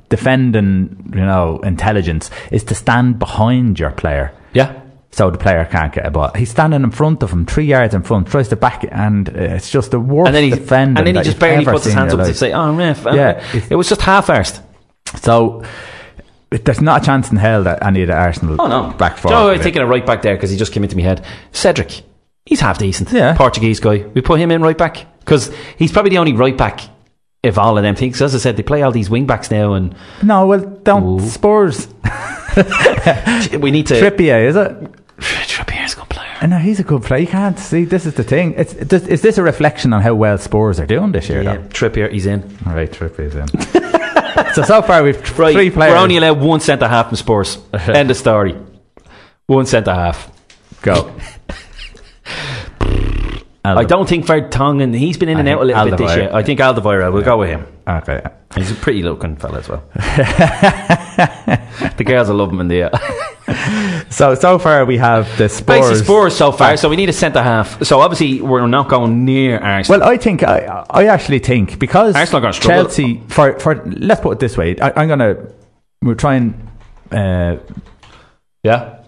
defending, you know, intelligence is to stand behind your player. yeah. So the player can't get a ball. He's standing in front of him, three yards in front, tries to back it, and uh, it's just the worst And then he defending. and then he just barely puts his hands up to say, "Oh, ref." uh, Yeah, it was just half-arsed. So there's not a chance in hell that any of the Arsenal Oh no, back four. Joe, will I'm thinking of right back there because he just came into my head. Cedric, he's half decent. Yeah. Portuguese guy. We put him in right back because he's probably the only right back If all of them things. As I said, they play all these wing backs now, and No, well, don't Ooh. Spurs. *laughs* we need to. Trippier, is it? Trippier's a good player. I know he's a good player. You can't see. This is the thing. It's, is this a reflection on how well Spurs are doing this year? Yeah, though? Trippier, he's in. All right, Trippier's in. *laughs* so so far we've Right, three players. we're only allowed one centre half in Spurs. *laughs* End of story. One centre half. go. *laughs* I don't think Fred Vertonghen. He's been in I and out a little bit this year. I think Alderweireld. We'll go with him. Okay. He's a pretty looking fella as well. the girls will love him in the. Uh, So so far we have the Spurs. Basically Spurs so far, so we need a centre half. So obviously we're not going near Arsenal. Well, I think I, I actually think because Arsenal gonna. Chelsea for for let's put it this way. I, I'm gonna we're trying uh, yeah,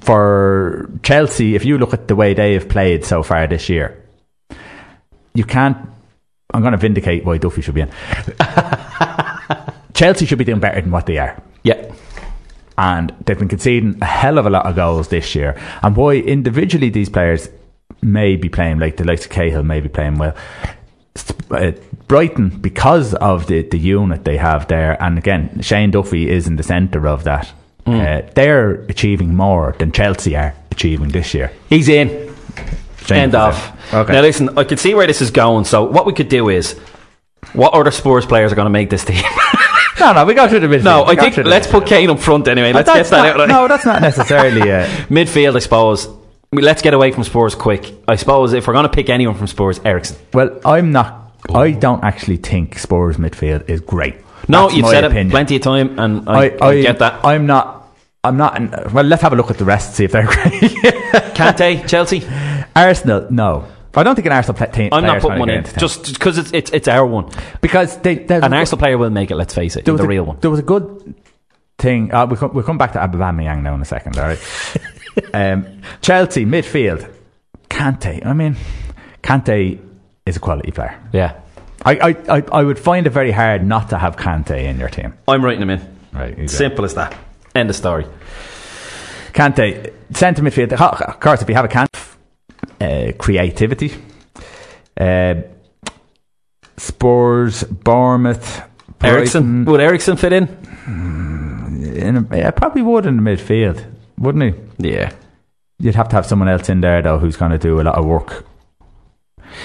for Chelsea. If you look at the way they have played so far this year, you can't. I'm going to vindicate why Duffy should be in. *laughs* Chelsea should be doing better than what they are. yeah. And they've been conceding a hell of a lot of goals this year. And why individually these players may be playing like the likes of Cahill may be playing well. Uh, Brighton, because of the, the unit they have there, and again, Shane Duffy is in the centre of that. Uh, they're achieving more than Chelsea are achieving this year. He's in. Shane End off. Okay. Now listen, I can see where this is going. So what we could do is, what other Spurs players are going to make this team? *laughs* No, no, we go through the midfield. No, I think let's put Kane up front anyway. Let's get that not- out. No, that's not necessarily a. *laughs* Midfield, I suppose. Let's get away from Spurs quick. I suppose if we're going to pick anyone from Spurs, Eriksen. Well, I'm not. I don't actually think Spurs midfield is great. No, That's you've said opinion. it plenty of time, and I, I, get that. I'm not. I'm not. in- Well, let's have a look at the rest. See if they're *laughs* great. Kante, Chelsea. Arsenal, no. I don't think an Arsenal pla- team. I'm not putting one in just because it's, it's it's our one. because they. An Arsenal player will make it. Let's face it, there the was a, real one. There was a good thing. Uh, we'll, come, we'll come back to Aubameyang now in a second. All right. *laughs* um, Chelsea midfield. Kante. I mean, Kante is a quality player. Yeah, I, I, I, I would find it very hard not to have Kante in your team. I'm writing him in. Right. exactly. Simple as that. End of story. Kante, centre midfield. Of course, if you have a Kante, uh, creativity. Uh, Spurs, Bournemouth, Eriksen would Eriksen fit in? In a, yeah, probably would in the midfield, wouldn't he? Yeah. You'd have to have someone else in there though who's going to do a lot of work.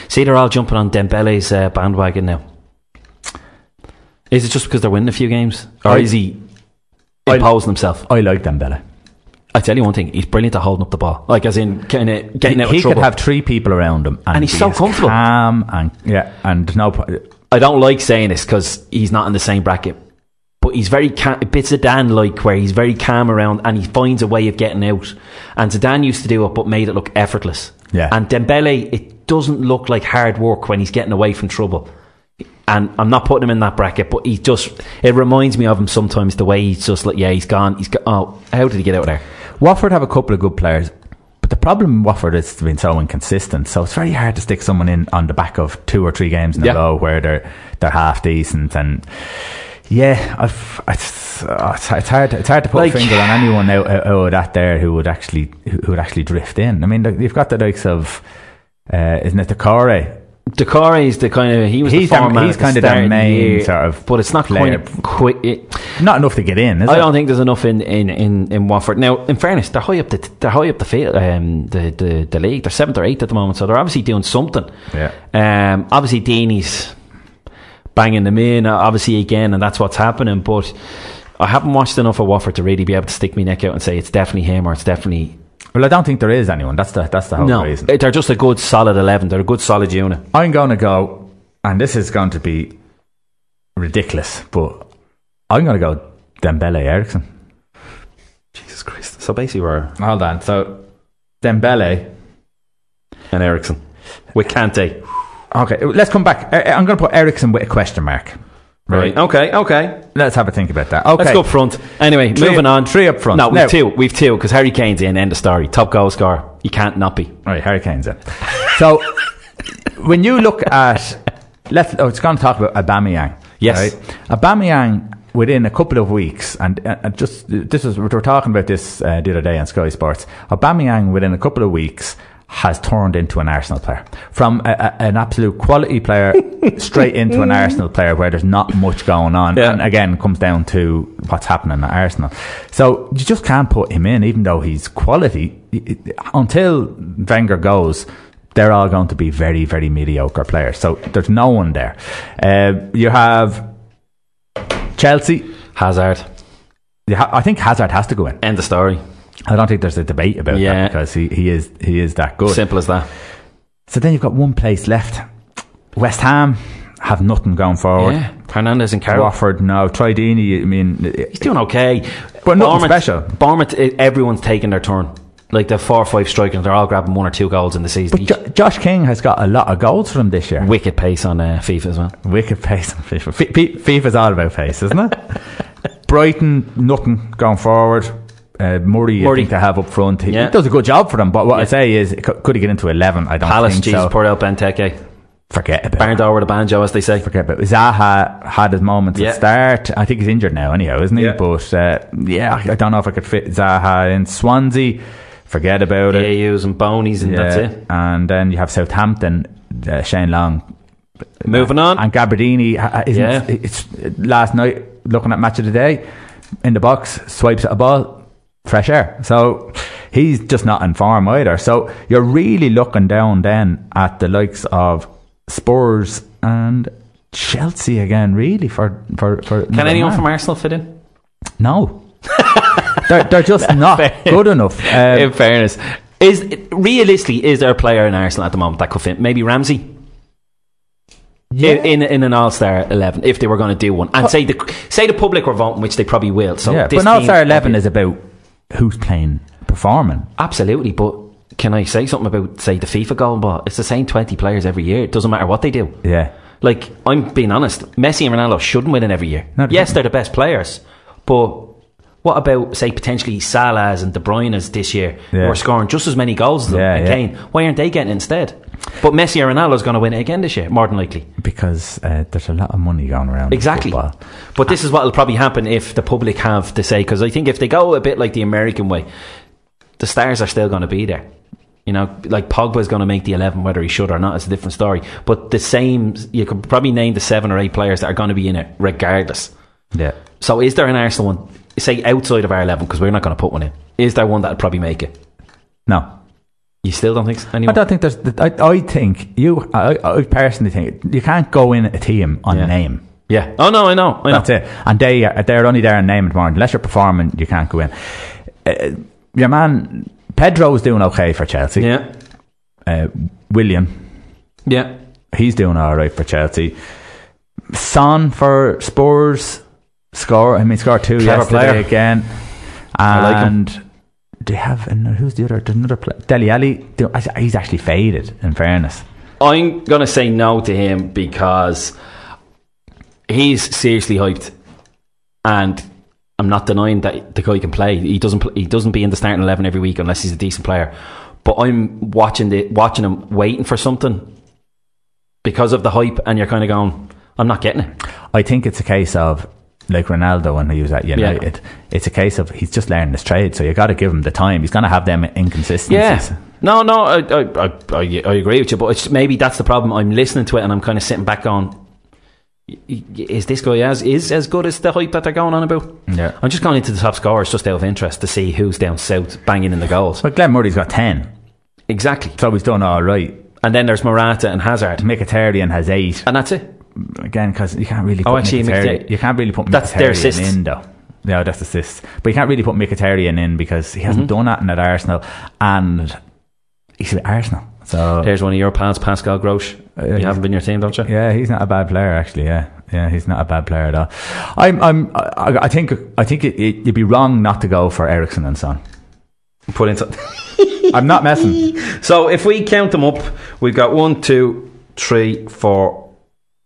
See, they're all jumping on Dembele's uh, bandwagon now. Is it just because they're winning a few games, or I- is he I- imposing himself? I like Dembele. I tell you one thing: he's brilliant at holding up the ball, like as in kind of getting out he of trouble. could have three people around him, and, And he's he so comfortable. calm and yeah, and no. I don't like saying this because he's not in the same bracket, but he's very ca- bits of Dan like where he's very calm around and he finds a way of getting out. And Zidane used to do it, but made it look effortless. Yeah. And Dembele, it doesn't look like hard work when he's getting away from trouble. And I'm not putting him in that bracket, but he just it reminds me of him sometimes the way he's just like yeah he's gone he's go- oh how did he get out of there? Watford have a couple of good players, but the problem with Watford has been so inconsistent. So it's very hard to stick someone in on the back of two or three games in a Yeah. row where they're they're half decent and. Yeah, I've, it's, uh, it's, it's hard. It's hard to put Like- a finger on anyone out, out out of that there who would actually who would actually drift in. I mean, you've got the likes of, uh, isn't it the Corey? Doucouré is the kind of he was He's the format he's kind of the main year, sort of but it's not player. quite quick. It, Not enough to get in, is I it? don't think there's enough in, in, in, in Watford. Now, in fairness, they're high up the they're high up the field, um, the, the the league. They're seventh or eighth at the moment, so they're obviously doing something. Yeah. Um, obviously, Deeney's banging them in, uh, obviously again, and that's what's happening. But I haven't watched enough of Watford to really be able to stick my neck out and say it's definitely him or it's definitely Well, I don't think there is anyone. That's the that's the whole no. reason. They're just a good solid eleven. They're a good solid unit. I'm going to go, and this is going to be ridiculous, but I'm going to go Dembele Eriksen. Jesus Christ! So basically, we're Hold on. So Dembele. and Eriksen with Kante. Okay, let's come back. I'm going to put Eriksen with a question mark. Right. Okay. Okay. Let's have a think about that. Okay. Let's go up front. Anyway, Three- moving on. three up front. No, we've Now- two. We've two because Harry Kane's in. End of story. Top goal scorer. You can't not be. Right, Harry Kane's in. *laughs* So when you look at let's oh, it's going to talk about Aubameyang. Yes. right? Aubameyang within a couple of weeks, and, and just this is we were talking about this uh, the other day on Sky Sports. Aubameyang within a couple of weeks has turned into an Arsenal player from a, a, an absolute quality player *laughs* straight into an Arsenal player where there's not much going on. Yeah. And again, comes down to what's happening at Arsenal. So you just can't put him in, even though he's quality. It- it- Until Wenger goes, they're all going to be very, very mediocre players. So there's no one there. Uh, you have Chelsea. Hazard. I think Hazard has to go in. End of story. I don't think there's a debate about Yeah. that because he, he is he is that good. Simple as that. So then you've got one place left. West Ham have nothing going forward. Yeah. Hernandez and Carroll. Watford, no. Troy Deeney, I mean, He's doing okay. But nothing Bournemouth- special. Bournemouth, eh, everyone's taking their turn. Like the four or five strikers, they're all grabbing one or two goals in the season. but jo- Josh King has got a lot of goals for him this year. Wicked pace on uh, FIFA as well. Wicked pace on FIFA. F- F- FIFA's all about pace, isn't it? Brighton, nothing going forward. Uh, Murray, I Murray. think they have up front. He, Yeah. he does a good job for them, but what I say is, could he get into 11? I don't Palace, think Jesus, so. out Benteke. Forget about it. over the banjo, as they say. Forget about it. Zaha had his moments Yeah. at start. I think he's injured now, anyhow, isn't he? Yeah. But uh, yeah, I don't know if I could fit Zaha in Swansea. Forget about it. Ayews and Bonys, and that's it. And then you have Southampton, uh, Shane Long. Moving on. And Gabbiadini isn't. Yeah. It's last night looking at match of the day in the box, swipes at a ball, fresh air. So he's just not in form either. So you're really looking down then at the likes of Spurs and Chelsea again, really for for for. Can anyone from Arsenal fit in? No. *laughs* they're, they're just not good enough. Um, in fairness, is realistically is there a player in Arsenal at the moment that could fit? Maybe Ramsey. In, in in an All Star eleven, if they were going to do one, and say the say the public were voting, which they probably will. So yeah, but an All Star eleven is about who's playing, performing. absolutely. But can I say something about say the FIFA Golden Ball? It's the same twenty players every year. It doesn't matter what they do. Yeah. Like I'm being honest, Messi and Ronaldo shouldn't win it every year. No, yes, they're the best players, but what about say potentially Salah's and De Bruyne's this year Yeah. Who are scoring just as many goals as them Yeah, and yeah. Kane? Why aren't they getting instead? But Messi or Ronaldo's going to win it again this year, more than likely. Because uh, there's a lot of money going around. Exactly. But this is what will probably happen if the public have to say, because I think if they go a bit like the American way, the stars are still going to be there. You know, like Pogba is going to make the 11, whether he should or not, it's a different story. But the same, you could probably name the seven or eight players that are going to be in it regardless. Yeah. So is there an Arsenal one, say outside of our 11, because we're not going to put one in? Is there one that would probably make it? No. You still don't think so? I don't think there's. I, I think you. I, I personally think you can't go in a team on Yeah. name. Yeah. Oh, no, I know. I know. That's it. And they are, they're only there on name and tomorrow. Unless you're performing, you can't go in. Uh, your man Pedro's doing okay for Chelsea. Yeah. Uh, Willian, Yeah. he's doing all right for Chelsea. Son for Spurs score. I mean, score two Clever yesterday player. again. I like him. And they have another, who's the other? There's another player. Dele Alli. He's actually faded. In fairness, I'm going to say no to him because he's seriously hyped, and I'm not denying that the guy can play. He doesn't. Pl- he doesn't be in the starting eleven every week unless he's a decent player. But I'm watching the watching him waiting for something because of the hype, and you're kind of going, I'm not getting it. I think it's a case of like Ronaldo when he was at United. It's a case of he's just learning his trade, so you got to give him the time. He's going to have them inconsistencies. Yeah. No, no, I, I, I, I, agree with you, but it's, maybe that's the problem. I'm listening to it and I'm kind of sitting back going, "Y- y- is this guy as is as good as the hype that they're going on about? Yeah. I'm just going into the top scorers just out of interest to see who's down south banging in the goals. But Glenn Murray's got ten, Exactly. so he's done all right. And then there's Morata and Hazard, Mkhitaryan has eight and that's it. Again because you can't really. Put Oh, actually, Mkhitaryan- you can't really put That's their Mkhitaryan assists. in though. No, that's assists. But you can't really put Mkhitaryan in because he Mm-hmm. hasn't done that at Arsenal, and he's at Arsenal. So There's one of your pals, Pascal Gross. Uh, you haven't been your team, don't you? Yeah, he's not a bad player actually. Yeah, yeah, he's not a bad player at all. I'm, I'm, I, I think, I think it, it, you'd be wrong not to go for Eriksen and Son. Put in some- I'm not messing. *laughs* So if we count them up, we've got one, two, three, four,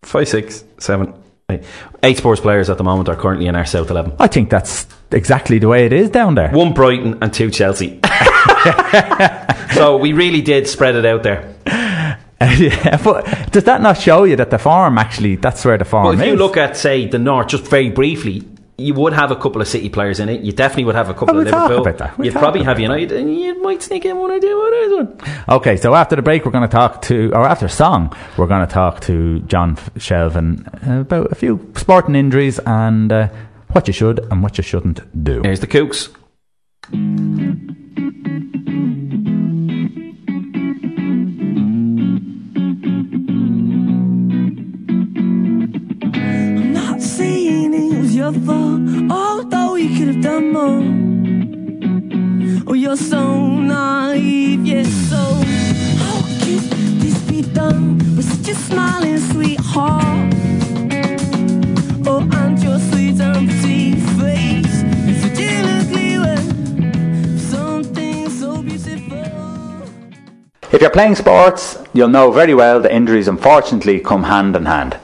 five, six, seven, eight. Eight Spurs players at the moment are currently in our South 11. I think that's exactly the way it is down there. One Brighton and two Chelsea. *laughs* so we really did spread it out there. *laughs* yeah, but does that not show you that the farm actually? That's where the form But if is. you look at, say, the North, just very briefly, you would have a couple of City players in it. You definitely would have a couple Oh, of Liverpool. about that. We'll You'd probably have United, and you might sneak in one or two others. One. Okay, so after the break, we're going to talk to, or after song, we're going to talk to John Shelvin about a few sporting injuries and uh, what you should and what you shouldn't do. Here's the Kooks. Could have done more. Oh, you're so naive, yes, so how could this be done with such a smiling sweetheart? Oh, and your sweet empty face. If you're playing sports, you'll know very well that injuries unfortunately come hand in hand.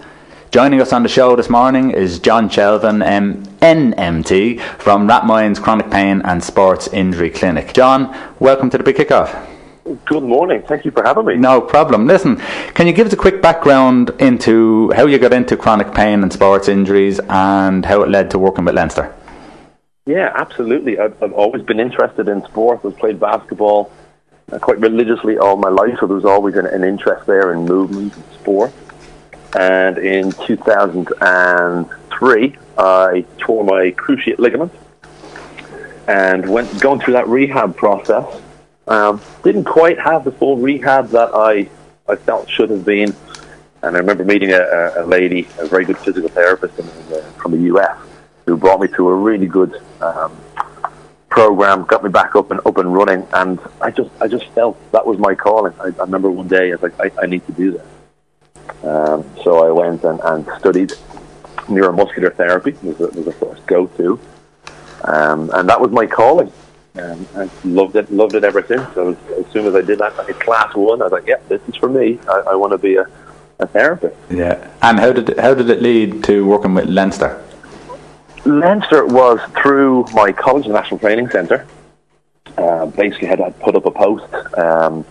Joining us on the show this morning is John Shelvin, M- NMT, from Rathmines Chronic Pain and Sports Injury Clinic. John, welcome to the Big Kickoff. Good morning. Thank you for having me. No problem. Listen, can you give us a quick background into how you got into chronic pain and sports injuries and how it led to working with Leinster? Yeah, absolutely. I've, I've always been interested in sport. I've played basketball uh, quite religiously all my life, so there was always an, an interest there in movement and sport. And in 2003, I tore my cruciate ligament and went going through that rehab process. Um, didn't quite have the full rehab that I, I felt should have been. And I remember meeting a, a, lady, a very good physical therapist in, the, from the US, who brought me to a really good um, program, got me back up and up and running. And I just, I just felt that was my calling. I, I remember one day I was like, I, I need to do this. Um, so I went and, and studied neuromuscular therapy. Was the, was the first go-to, um, and that was my calling. Um, I loved it, loved it ever since. So as, as soon as I did that, did class one. I was like, "Yeah, this is for me. I, I want to be a, a therapist." Yeah. And how did how did it lead to working with Leinster? Leinster was through my college, the National Training Centre. Uh, basically, had, had put up a post. Um,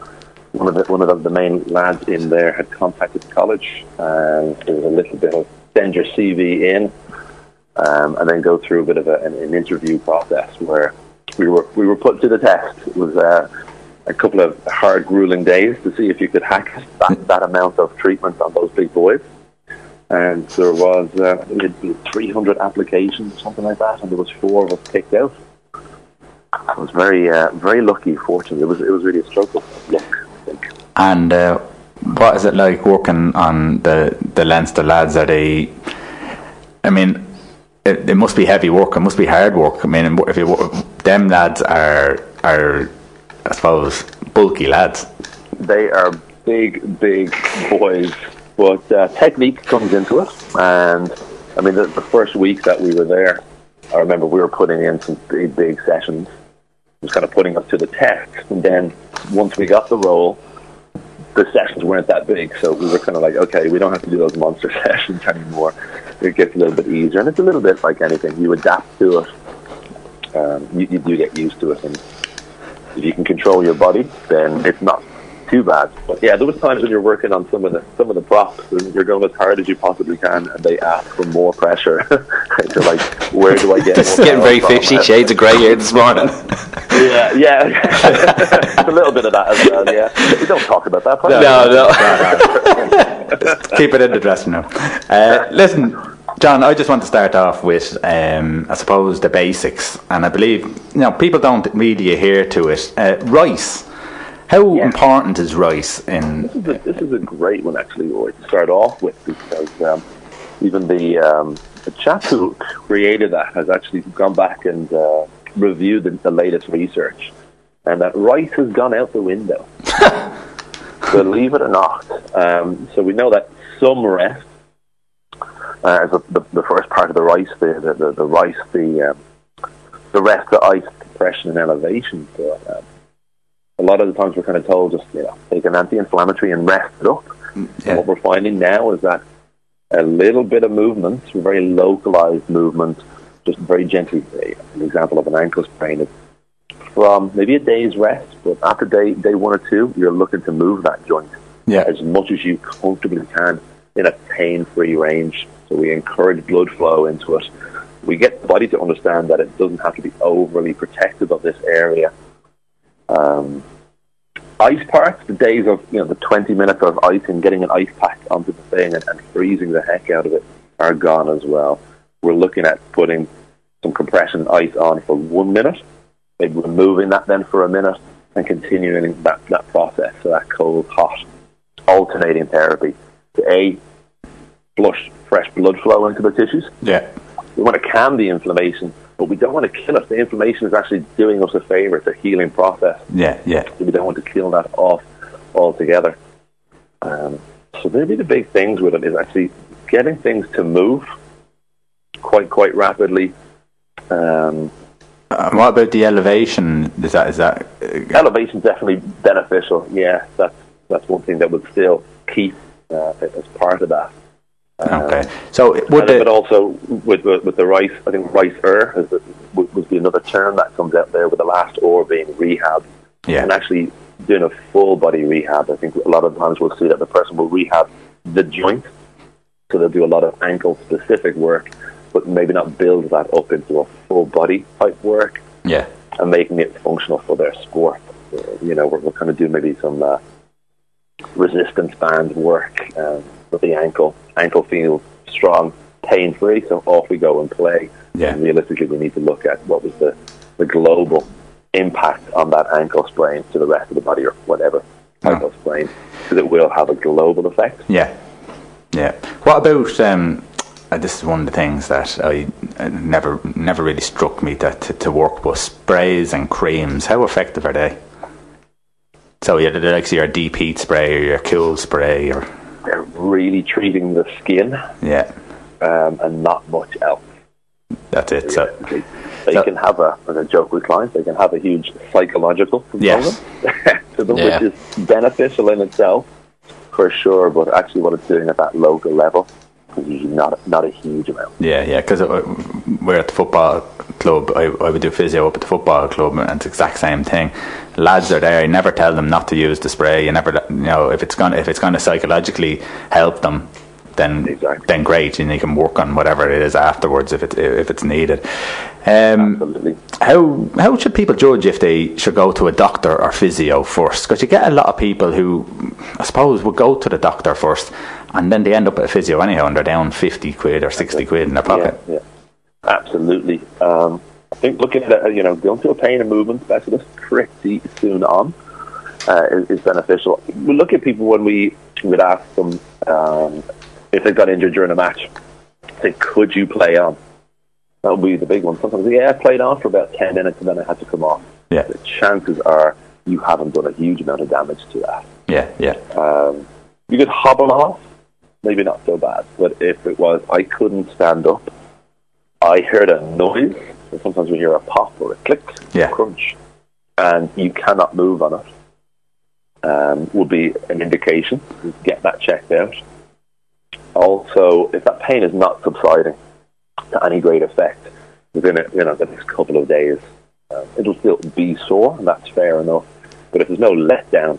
one of the one of the, main lads in there had contacted the college, and there was a little bit of send your CV in, um, and then go through a bit of a, an, an interview process where we were we were put to the test. It was uh, a couple of hard, grueling days to see if you could hack that, that amount of treatment on those big boys. And there was uh, I think it 300 applications, something like that, and there was four of us picked out. I was very uh, very lucky, fortunate. It was it was really a struggle. Luck. And uh, what is it like working on the the Leinster lads? Are they? I mean, it, it must be heavy work. It must be hard work. I mean, if you them lads are are, I suppose, bulky lads. They are big, big boys, but uh, technique comes into it. And I mean, the, the first week that we were there, I remember we were putting in some big, big sessions. It was kind of putting us to the test. And then once we got the role, the sessions weren't that big, so we were kind of like, okay, we don't have to do those monster *laughs* sessions anymore. It gets a little bit easier, and it's a little bit like anything. You adapt to it. Um, you, you do get used to it, and if you can control your body, then it's not too bad. But yeah, there was times when you're working on some of the some of the props, and you're going as hard as you possibly can, and they ask for more pressure. *laughs* and you're like, where do I get? This is getting very from? Fifty Shades of Grey here this morning. Yeah, yeah, *laughs* a little bit of that as well. Yeah, we don't talk about that. No, no. *laughs* Keep it in the dressing room. Uh, listen, John, I just want to start off with, um, I suppose, the basics, and I believe you know people don't really adhere to it. Uh, rice. How important is rice in? This is, a, this is a great one actually Roy, to start off with because um, even the um, the chap who *laughs* created that has actually gone back and uh, reviewed the, the latest research, and that rice has gone out the window. *laughs* Believe it or not. Um, so we know that some rest, uh, the, the, the first part of the rice, the the, the, the rice, the um, the rest, the ice compression and elevation. So, um, a lot of the times we're kind of told just you know take an anti-inflammatory and rest it up. Mm, and what we're finding now is that a little bit of movement, very localized movement, just very gently. An example of an ankle sprain is from maybe a day's rest, but after day day one or two, you're looking to move that joint Yeah. as much as you comfortably can in a pain-free range. So we encourage blood flow into it. We get the body to understand that it doesn't have to be overly protective of this area. Um, ice parts, the days of you know the 20 minutes of ice and getting an ice pack onto the thing and, and freezing the heck out of it are gone as well. We're looking at putting some compression ice on for one minute, maybe removing that then for a minute and continuing that, that process, so that cold, hot, alternating therapy to A, flush fresh blood flow into the tissues. Yeah. We want to calm the inflammation, but we don't want to kill it. The inflammation is actually doing us a favor. It's a healing process. Yeah, yeah. So we don't want to kill that off altogether. Um, so maybe the big things with it is actually getting things to move quite quite rapidly. Um, Uh, what about the elevation? Is that is that? Uh, elevation definitely beneficial. Yeah, that's that's one thing that would still keep uh, as part of that. Um, okay. So would the but also with, with with the rice, I think rice er is the, would, would be another term that comes out there with the last or being rehab. Yeah. And actually doing a full body rehab. I think a lot of times we'll see that the person will rehab the joint, so they'll do a lot of ankle specific work, but maybe not build that up into a full body type work yeah. and making it functional for their sport. You know, we're, we're kind of doing maybe some uh, resistance band work um, with the ankle. Ankle feels strong, pain free, so off we go and play. Yeah. And realistically, we need to look at what was the, the global impact on that ankle sprain to the rest of the body or whatever type of sprain, because it will have a global effect. Yeah. Yeah. What about? Um, uh, this is one of the things that I uh, never never really struck me that to, to work. But sprays and creams, how effective are they? So yeah, of your deep heat spray or your cool spray, or They're really treating the skin yeah, um, and not much else. that's it. So They, they So- can have a, as a joke with clients, they can have a huge psychological component Yes. *laughs* to them, Yeah. which is beneficial in itself, for sure. But actually, what it's doing at that local level not not a huge amount. Yeah, yeah, because we're at the football club. I, I would do physio up at the football club, and it's the exact same thing. Lads are there. You never tell them not to use the spray. You never, you know, if it's gonna if it's gonna psychologically help them, then Exactly. then great, and you can work on whatever it is afterwards if it if it's needed. Um, Absolutely. how how should people judge if they should go to a doctor or physio first? Because you get a lot of people who, I suppose, would go to the doctor first, and then they end up at a physio anyhow, and they're down fifty quid or sixty quid in their pocket. Yeah, yeah. absolutely. Um, I think looking at you know, going to a pain and movement specialist pretty soon on uh, is, is beneficial. We look at people when we would ask them um, if they got injured during a match. Say, could you play on? That would be the big one. Sometimes, yeah, I played on for about ten minutes and then I had to come off. Yeah, The chances are you haven't done a huge amount of damage to that. yeah, yeah, Um, you could hobble off, maybe not so bad. But if it was, I couldn't stand up, I heard a noise. So sometimes we hear a pop or a click, Yeah. crunch, and you cannot move on it. Um, would be an indication. To get that checked out. Also, if that pain is not subsiding to any great effect within it, you know the next couple of days, um, it'll still be sore, and that's fair enough. But if there's no letdown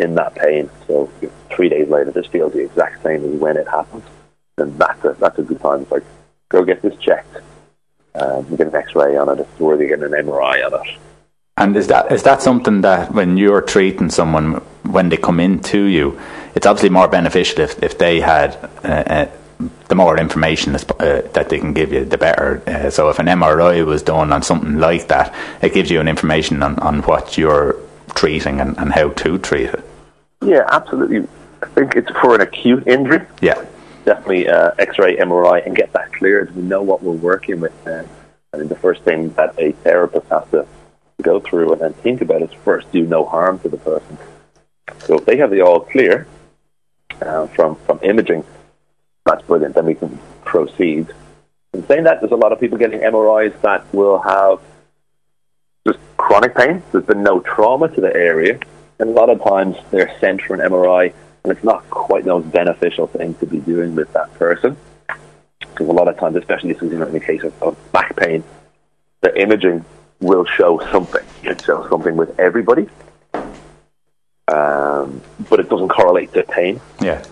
in that pain, so three days later this feels the exact same as when it happened, and that's a that's a good time. It's like go get this checked, um, get an X-ray on it. It's worthy getting an MRI on it. And is that is that something that when you're treating someone when they come into you, it's obviously more beneficial if, if they had uh, uh, the more information uh, that they can give you, the better. Uh, so if an MRI was done on something like that, it gives you an information on, on what you're treating and, and how to treat it. Yeah, absolutely. I think it's for an acute injury. Yeah, definitely uh, X-ray, MRI, and get that cleared. We know what we're working with. Uh, I think the first thing that a therapist has to go through and then think about is first do no harm to the person. So if they have the all clear uh, from from imaging, that's brilliant. Then we can proceed. In saying that, there's a lot of people getting MRIs that will have just chronic pain. There's been no trauma to the area, and a lot of times they're sent for an MRI, and it's not quite the most beneficial thing to be doing with that person. Because a lot of times, especially this is in the case of, of back pain, the imaging will show something. It shows something with everybody, um, but it doesn't correlate to pain. yeah,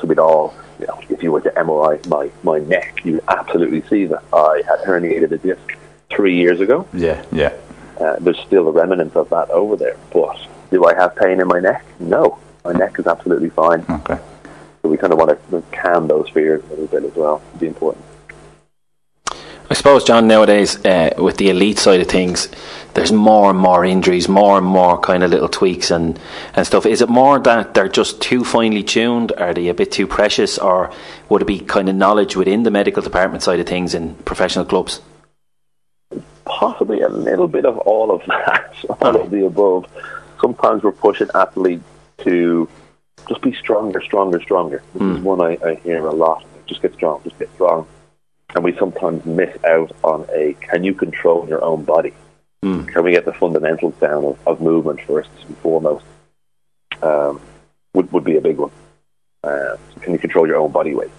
So we'd all, you know, if you were to MRI my, my neck, you'd absolutely see that I had herniated a disc three years ago. yeah, yeah. Uh, there's still a remnant of that over there. But do I have pain in my neck? No. My neck is absolutely fine. Okay. So we kind of want to calm those fears a little bit as well. It'd be important. I suppose, John, nowadays uh, with the elite side of things, there's more and more injuries, more and more kind of little tweaks and, and stuff. Is it more that they're just too finely tuned? Are they a bit too precious? Or would it be kind of knowledge within the medical department side of things in professional clubs? Possibly a little bit of all of that, *laughs* all of the above. Sometimes we're pushing athletes to just be stronger, stronger, stronger. This is one I, I hear a lot. Just get strong, just get strong. And we sometimes miss out on a can you control your own body? Can we get the fundamentals down of, of movement first and foremost? Um, would, would be a big one. Uh, can you control your own body weight?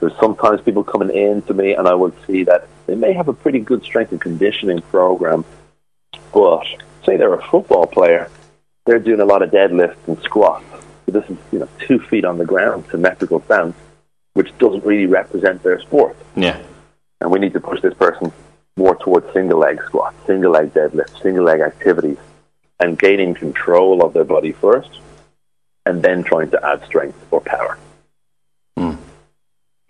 There's sometimes people coming in to me, and I would see that they may have a pretty good strength and conditioning program, but say they're a football player, they're doing a lot of deadlifts and squats. So this is you know two feet on the ground, symmetrical stance, which doesn't really represent their sport. Yeah. And we need to push this person more towards single leg squats, single leg deadlifts, single leg activities, and gaining control of their body first, and then trying to add strength or power. Hmm.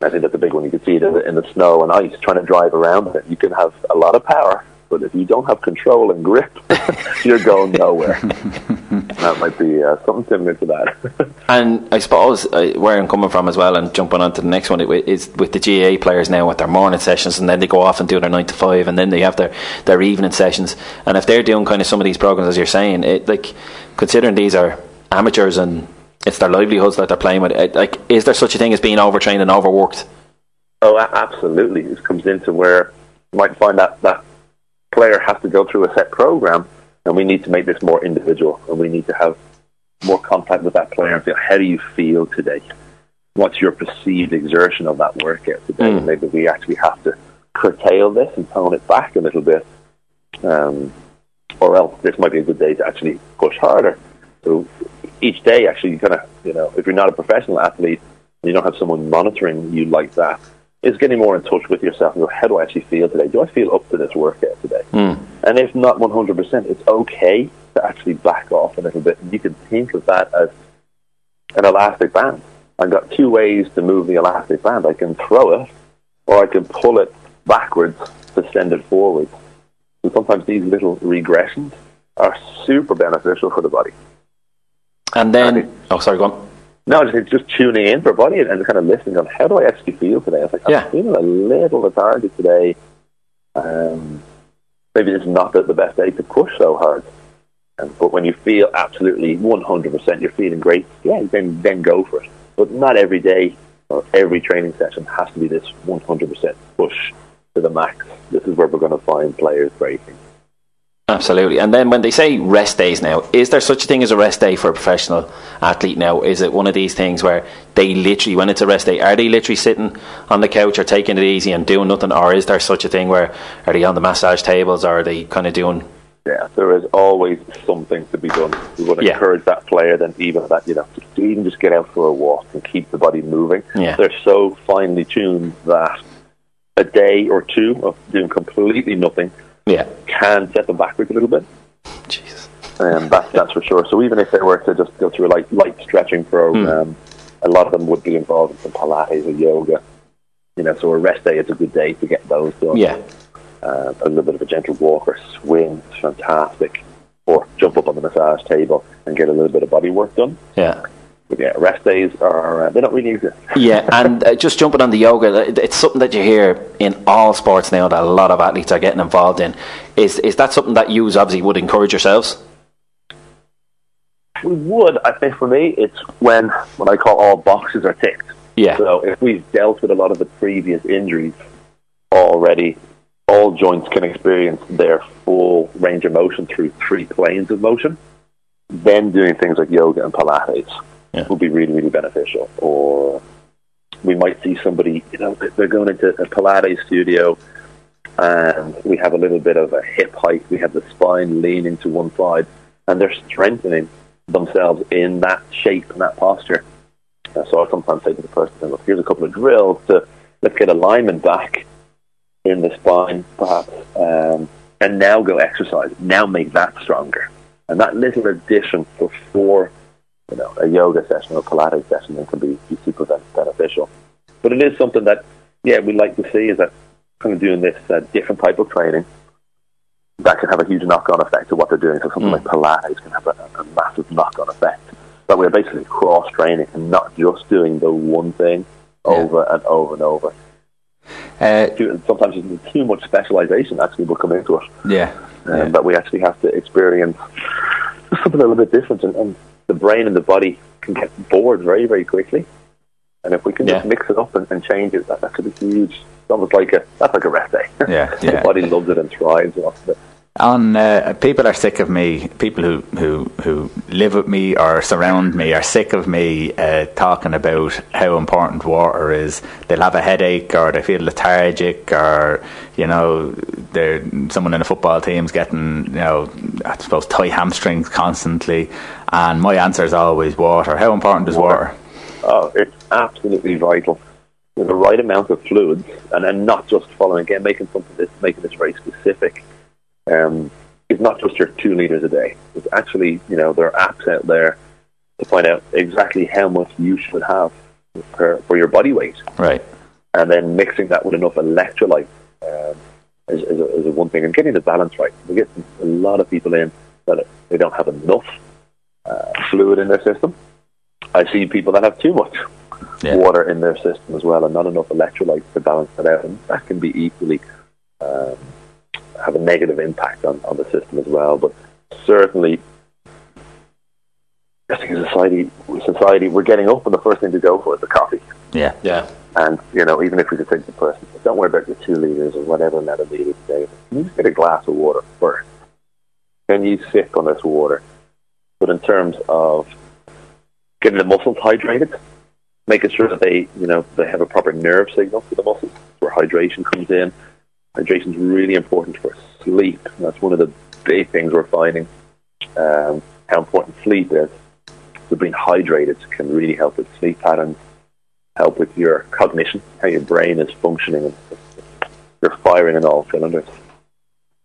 I think that's a big one. You can see it in the, in the snow and ice, trying to drive around it. You can have a lot of power, but if you don't have control and grip, *laughs* you're going nowhere. *laughs* *laughs* that might be uh, something similar to that. *laughs* And I suppose uh, where I'm coming from as well, and jumping on to the next one, it, is with the GAA players now with their morning sessions, and then they go off and do their nine to five, and then they have their, their evening sessions. And if they're doing kind of some of these programs, as you're saying, it, like considering these are amateurs and it's their livelihoods that they're playing with, it, like is there such a thing as being overtrained and overworked? Oh, a- absolutely. This comes into where you might find that that player has to go through a set program, and we need to make this more individual, and we need to have more contact with that player and feel how do you feel today? What's your perceived exertion of that workout today? Mm. Maybe we actually have to curtail this and tone it back a little bit, um, or else this might be a good day to actually push harder. So each day, actually, you kind of you know, if you're not a professional athlete and you don't have someone monitoring you like that, is getting more in touch with yourself and go, how do I actually feel today? Do I feel up to this workout today? Mm. And if not 100%, it's okay to actually back off a little bit. And you can think of that as an elastic band. I've got two ways to move the elastic band. I can throw it, or I can pull it backwards to send it forwards. And sometimes these little regressions are super beneficial for the body. And then, oh, sorry, go on. No, just, just tuning in for body and, and kind of listening on how do I actually feel today? I was like, I'm Yeah. feeling a little lethargic today. Um, maybe it's not the, the best day to push so hard. Um, but when you feel absolutely 100% you're feeling great, yeah, then, then go for it. But not every day or every training session has to be this 100% push to the max. This is where we're going to find players breaking. Absolutely. And then when they say rest days now, is there such a thing as a rest day for a professional athlete now? Is it one of these things where they literally, when it's a rest day, are they literally sitting on the couch or taking it easy and doing nothing? Or is there such a thing where are they on the massage tables or are they kind of doing. Yeah, there is always something to be done. We would Yeah. encourage that player then even that, you know, even just get out for a walk and keep the body moving. Yeah. They're so finely tuned that a day or two of doing completely nothing Yeah. can set them backwards a little bit. Jesus. Um, that's, that's for sure. So even if they were to just go through a light, light stretching program, a lot of them would be involved in some Pilates or yoga. You know, so a rest day is a good day to get those done. Yeah. Uh, a little bit of a gentle walk or swim is fantastic. Or jump up on the massage table and get a little bit of body work done. Yeah. Yeah, rest days are, uh, they don't really exist. *laughs* Yeah, and uh, just jumping on the yoga, it- it's something that you hear in all sports now that a lot of athletes are getting involved in. Is is that something that you obviously would encourage yourselves? We would, I think for me, it's when what I call all boxes are ticked. Yeah. So if we've dealt with a lot of the previous injuries already, all joints can experience their full range of motion through three planes of motion. Then doing things like yoga and Pilates would be really, really beneficial. Or we might see somebody, you know, they're going into a Pilates studio and we have a little bit of a hip hike. We have the spine leaning to one side and they're strengthening themselves in that shape and that posture. Uh, so I sometimes say to the person, look, here's a couple of drills to let's get alignment back in the spine, perhaps, um, and now go exercise. Now make that stronger. And that little addition before, you know, a yoga session or Pilates session then can be, be super beneficial. But it is something that, yeah, we like to see is that kind of doing this uh, different type of training that can have a huge knock-on effect to what they're doing. So something like Pilates can have a, a massive knock-on effect. That we're basically cross-training and not just doing the one thing over and over and over. Too- Sometimes there's too much specialization actually will come into it. Yeah. Um, But we actually have to experience something a little bit different. And, and the brain and the body can get bored very, very quickly. And if we can just mix it up and, and change it, that, that could be huge. It's almost like a, that's like a rest day. Yeah, *laughs* the body loves it and thrives off of it. On uh, people are sick of me. People who, who who live with me or surround me are sick of me uh, talking about how important water is. They'll have a headache or they feel lethargic or you know they're someone in a football team's getting you know I suppose tight hamstrings constantly. And my answer is always water. How important is water? Oh, it's absolutely vital. With the right amount of fluids, and then not just following again, making something this, making this very specific. Um, it's not just your two liters a day. It's actually, you know, there are apps out there to find out exactly how much you should have per, for your body weight, Right. and then mixing that with enough electrolyte um, is, is, a, is a one thing. And getting the balance right. We get a lot of people in that they don't have enough uh, fluid in their system. I see people that have too much water in their system as well, and not enough electrolytes to balance that out, and that can be equally um, have a negative impact on, on the system as well. But certainly, I think as society, society, we're getting up, and the first thing to go for is the coffee. Yeah. Yeah. And you know, even if we could take the person, don't worry about your two liters or whatever amount of liters today. Can you just get a glass of water first? Can you sip on this water? But in terms of getting the muscles hydrated, making sure that they, you know, they have a proper nerve signal to the muscles, where hydration comes in. Hydration is really important for sleep. That's one of the big things we're finding. Um, how important sleep is. So being hydrated can really help with sleep patterns, help with your cognition, how your brain is functioning, and you're firing on all cylinders.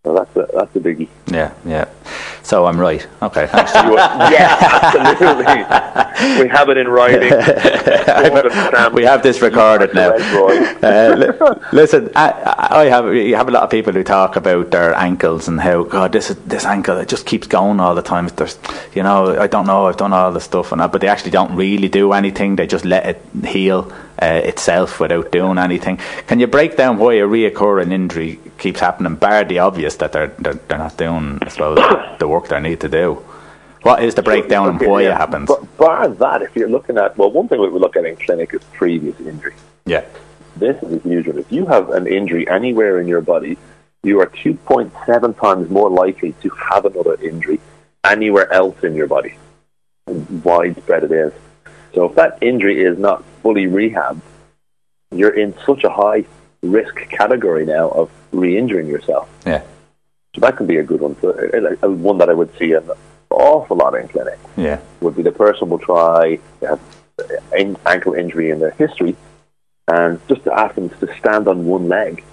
So that's a that's a biggie. Yeah, yeah. So I'm right. Okay, thanks. yeah, absolutely. We have it in writing. *laughs* we have this recorded now. Uh, li- listen, I, I have you have a lot of people who talk about their ankles and how God this this ankle it just keeps going all the time. There's, you know, I don't know, I've done all the stuff and that, but they actually don't really do anything. They just let it heal uh, itself without doing anything. Can you break down why a reoccurring injury keeps happening, bar the obvious that they're they're, they're not doing, I suppose, *coughs* the work they need to do? What is the breakdown and why it happens? But bar that, if you're looking at well, one thing we look at in clinic is previous injury. Yeah. This is a huge one. If you have an injury anywhere in your body, you are 2.7 times more likely to have another injury anywhere else in your body. And widespread it is. So if that injury is not fully rehabbed, you're in such a high risk category now of re-injuring yourself. Yeah. So that could be a good one. So, uh, uh, one that I would see an awful lot in clinic Yeah. would be the person will try to have ankle injury in their history, and just to ask them to stand on one leg.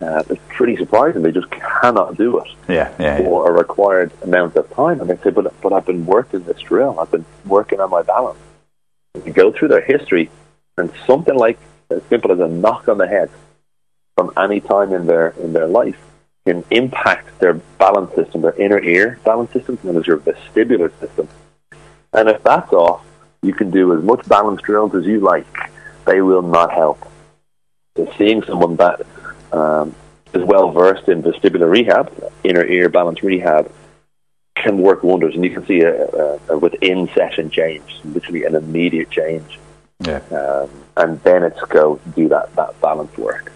Uh, it's pretty surprising. They just cannot do it Yeah, yeah, yeah. for a required amount of time. And they say, but, but I've been working this drill. I've been working on my balance. You go through their history, and something like as simple as a knock on the head from any time in their in their life can impact their balance system, their inner ear balance system, known as your vestibular system. And if that's off, you can do as much balance drills as you like. They will not help. So seeing someone that um, is well versed in vestibular rehab, inner ear balance rehab, can work wonders, and you can see a, a, a within session change, literally an immediate change. Yeah. Um, and then it's go do that that balance work.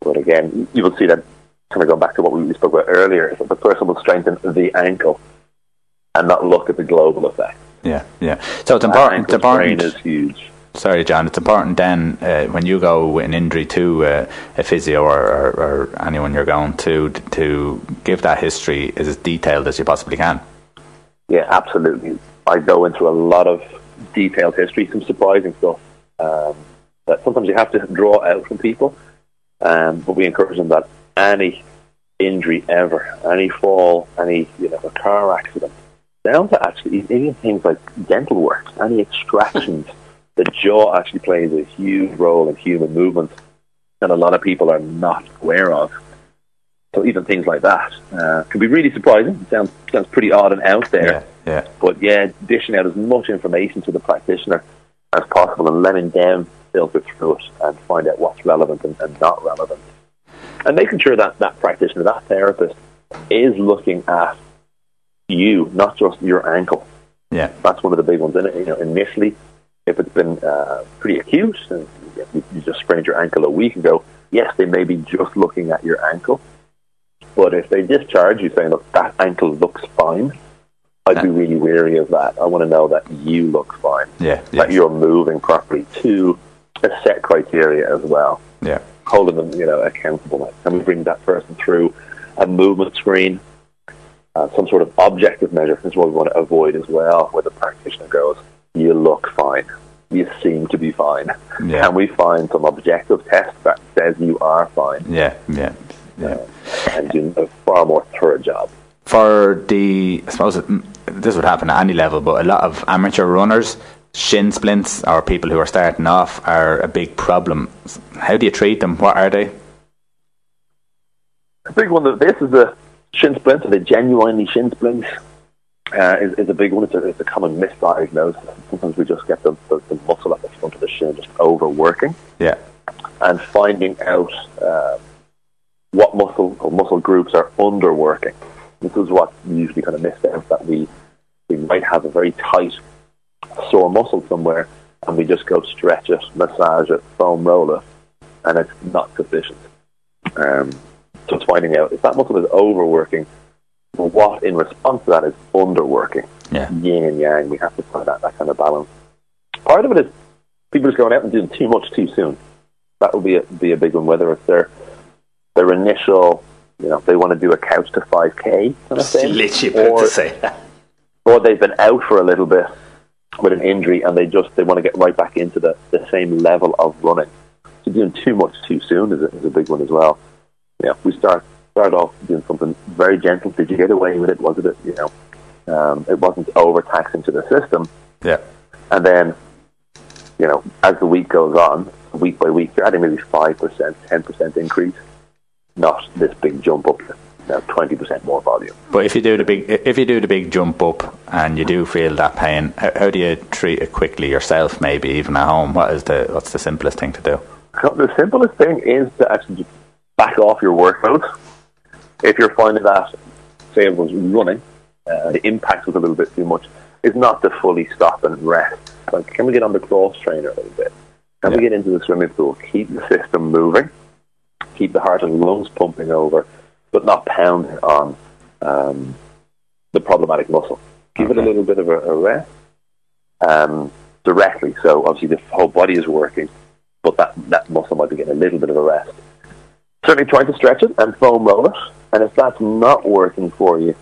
But again, you will see that kind of going back to what we spoke about earlier. The person will strengthen the ankle and not look at the global effect. Yeah, yeah. So it's important. It's important. strain is huge. Sorry, John. It's important then uh, when you go with an injury to uh, a physio or, or, or anyone you're going to to give that history as detailed as you possibly can. Yeah, absolutely. I go into a lot of detailed history, some surprising stuff um, that sometimes you have to draw out from people. Um, but we encourage them that any injury ever, any fall, any you know a car accident, down to actually even things like dental work, any extractions, the jaw actually plays a huge role in human movement that a lot of people are not aware of. So even things like that uh, can be really surprising. It sounds sounds pretty odd and out there. Yeah. But yeah, dishing out as much information to the practitioner as possible and letting them filter through it and find out what's relevant and, and not relevant. And making sure that that practitioner, that therapist, is looking at you, not just your ankle. Yeah. That's one of the big ones. And you know, initially, if it's been uh, pretty acute and you, you just sprained your ankle a week ago, yes, they may be just looking at your ankle. But if they discharge you saying, look, that ankle looks fine, I'd be really wary of that. I want to know that you look fine, Yeah. that you're moving properly to a set criteria as well. Yeah. Holding them, you know, accountable. And we bring that person through a movement screen, uh, some sort of objective measure is what we want to avoid as well, where the practitioner goes, you look fine. You seem to be fine. Yeah. Can we find some objective test that says you are fine? Yeah. Yeah. Yeah. Uh, and do a far more thorough job. For the, I suppose it, this would happen at any level, but a lot of amateur runners, shin splints or people who are starting off are a big problem. How do you treat them? What are they? A big one. That this is a shin splint. Are they genuinely shin splints? Uh, is, is a big one. It's a, it's a common misdiagnosis. Sometimes we just get the, the, the muscle at the front of the shin just overworking Yeah. and finding out uh, what muscle or muscle groups are underworking. This is what we usually kind of miss out that we we might have a very tight sore muscle somewhere and we just go stretch it, massage it, foam roll it, and it's not sufficient. Um, so it's finding out if that muscle is overworking, well, what in response to that is underworking. Yeah. Yin and yang, we have to find that, that kind of balance. Part of it is people just going out and doing too much too soon. That would be a, be a big one, whether it's their their initial, you know, they want to do a couch to 5K kind of thing. Literally or, to say or they've been out for a little bit with an injury and they just they want to get right back into the, the same level of running. So doing too much too soon is a, is a big one as well. Yeah, we start start off doing something very gentle. Did you get away with it? Was it you know um, it wasn't overtaxing to the system? Yeah. And then you know as the week goes on, week by week, you're adding maybe five percent, ten percent increase, not this big jump up. Now twenty percent more volume. But if you do the big, if you do the big jump up and you do feel that pain, how, how do you treat it quickly yourself? Maybe even at home. What is the what's the simplest thing to do? The simplest thing is to actually just back off your workout. If you're finding that, say it was running, uh, the impact was a little bit too much, is not to fully stop and rest. Like, can we get on the cross trainer a little bit? Can we get into the swimming pool? Keep the system moving, keep the heart and lungs pumping over, but not pounding on um, the problematic muscle. Give it a little bit of a, a rest um, directly. So obviously the whole body is working, but that, that muscle might be getting a little bit of a rest. Certainly trying to stretch it and foam roll it. And if that's not working for you,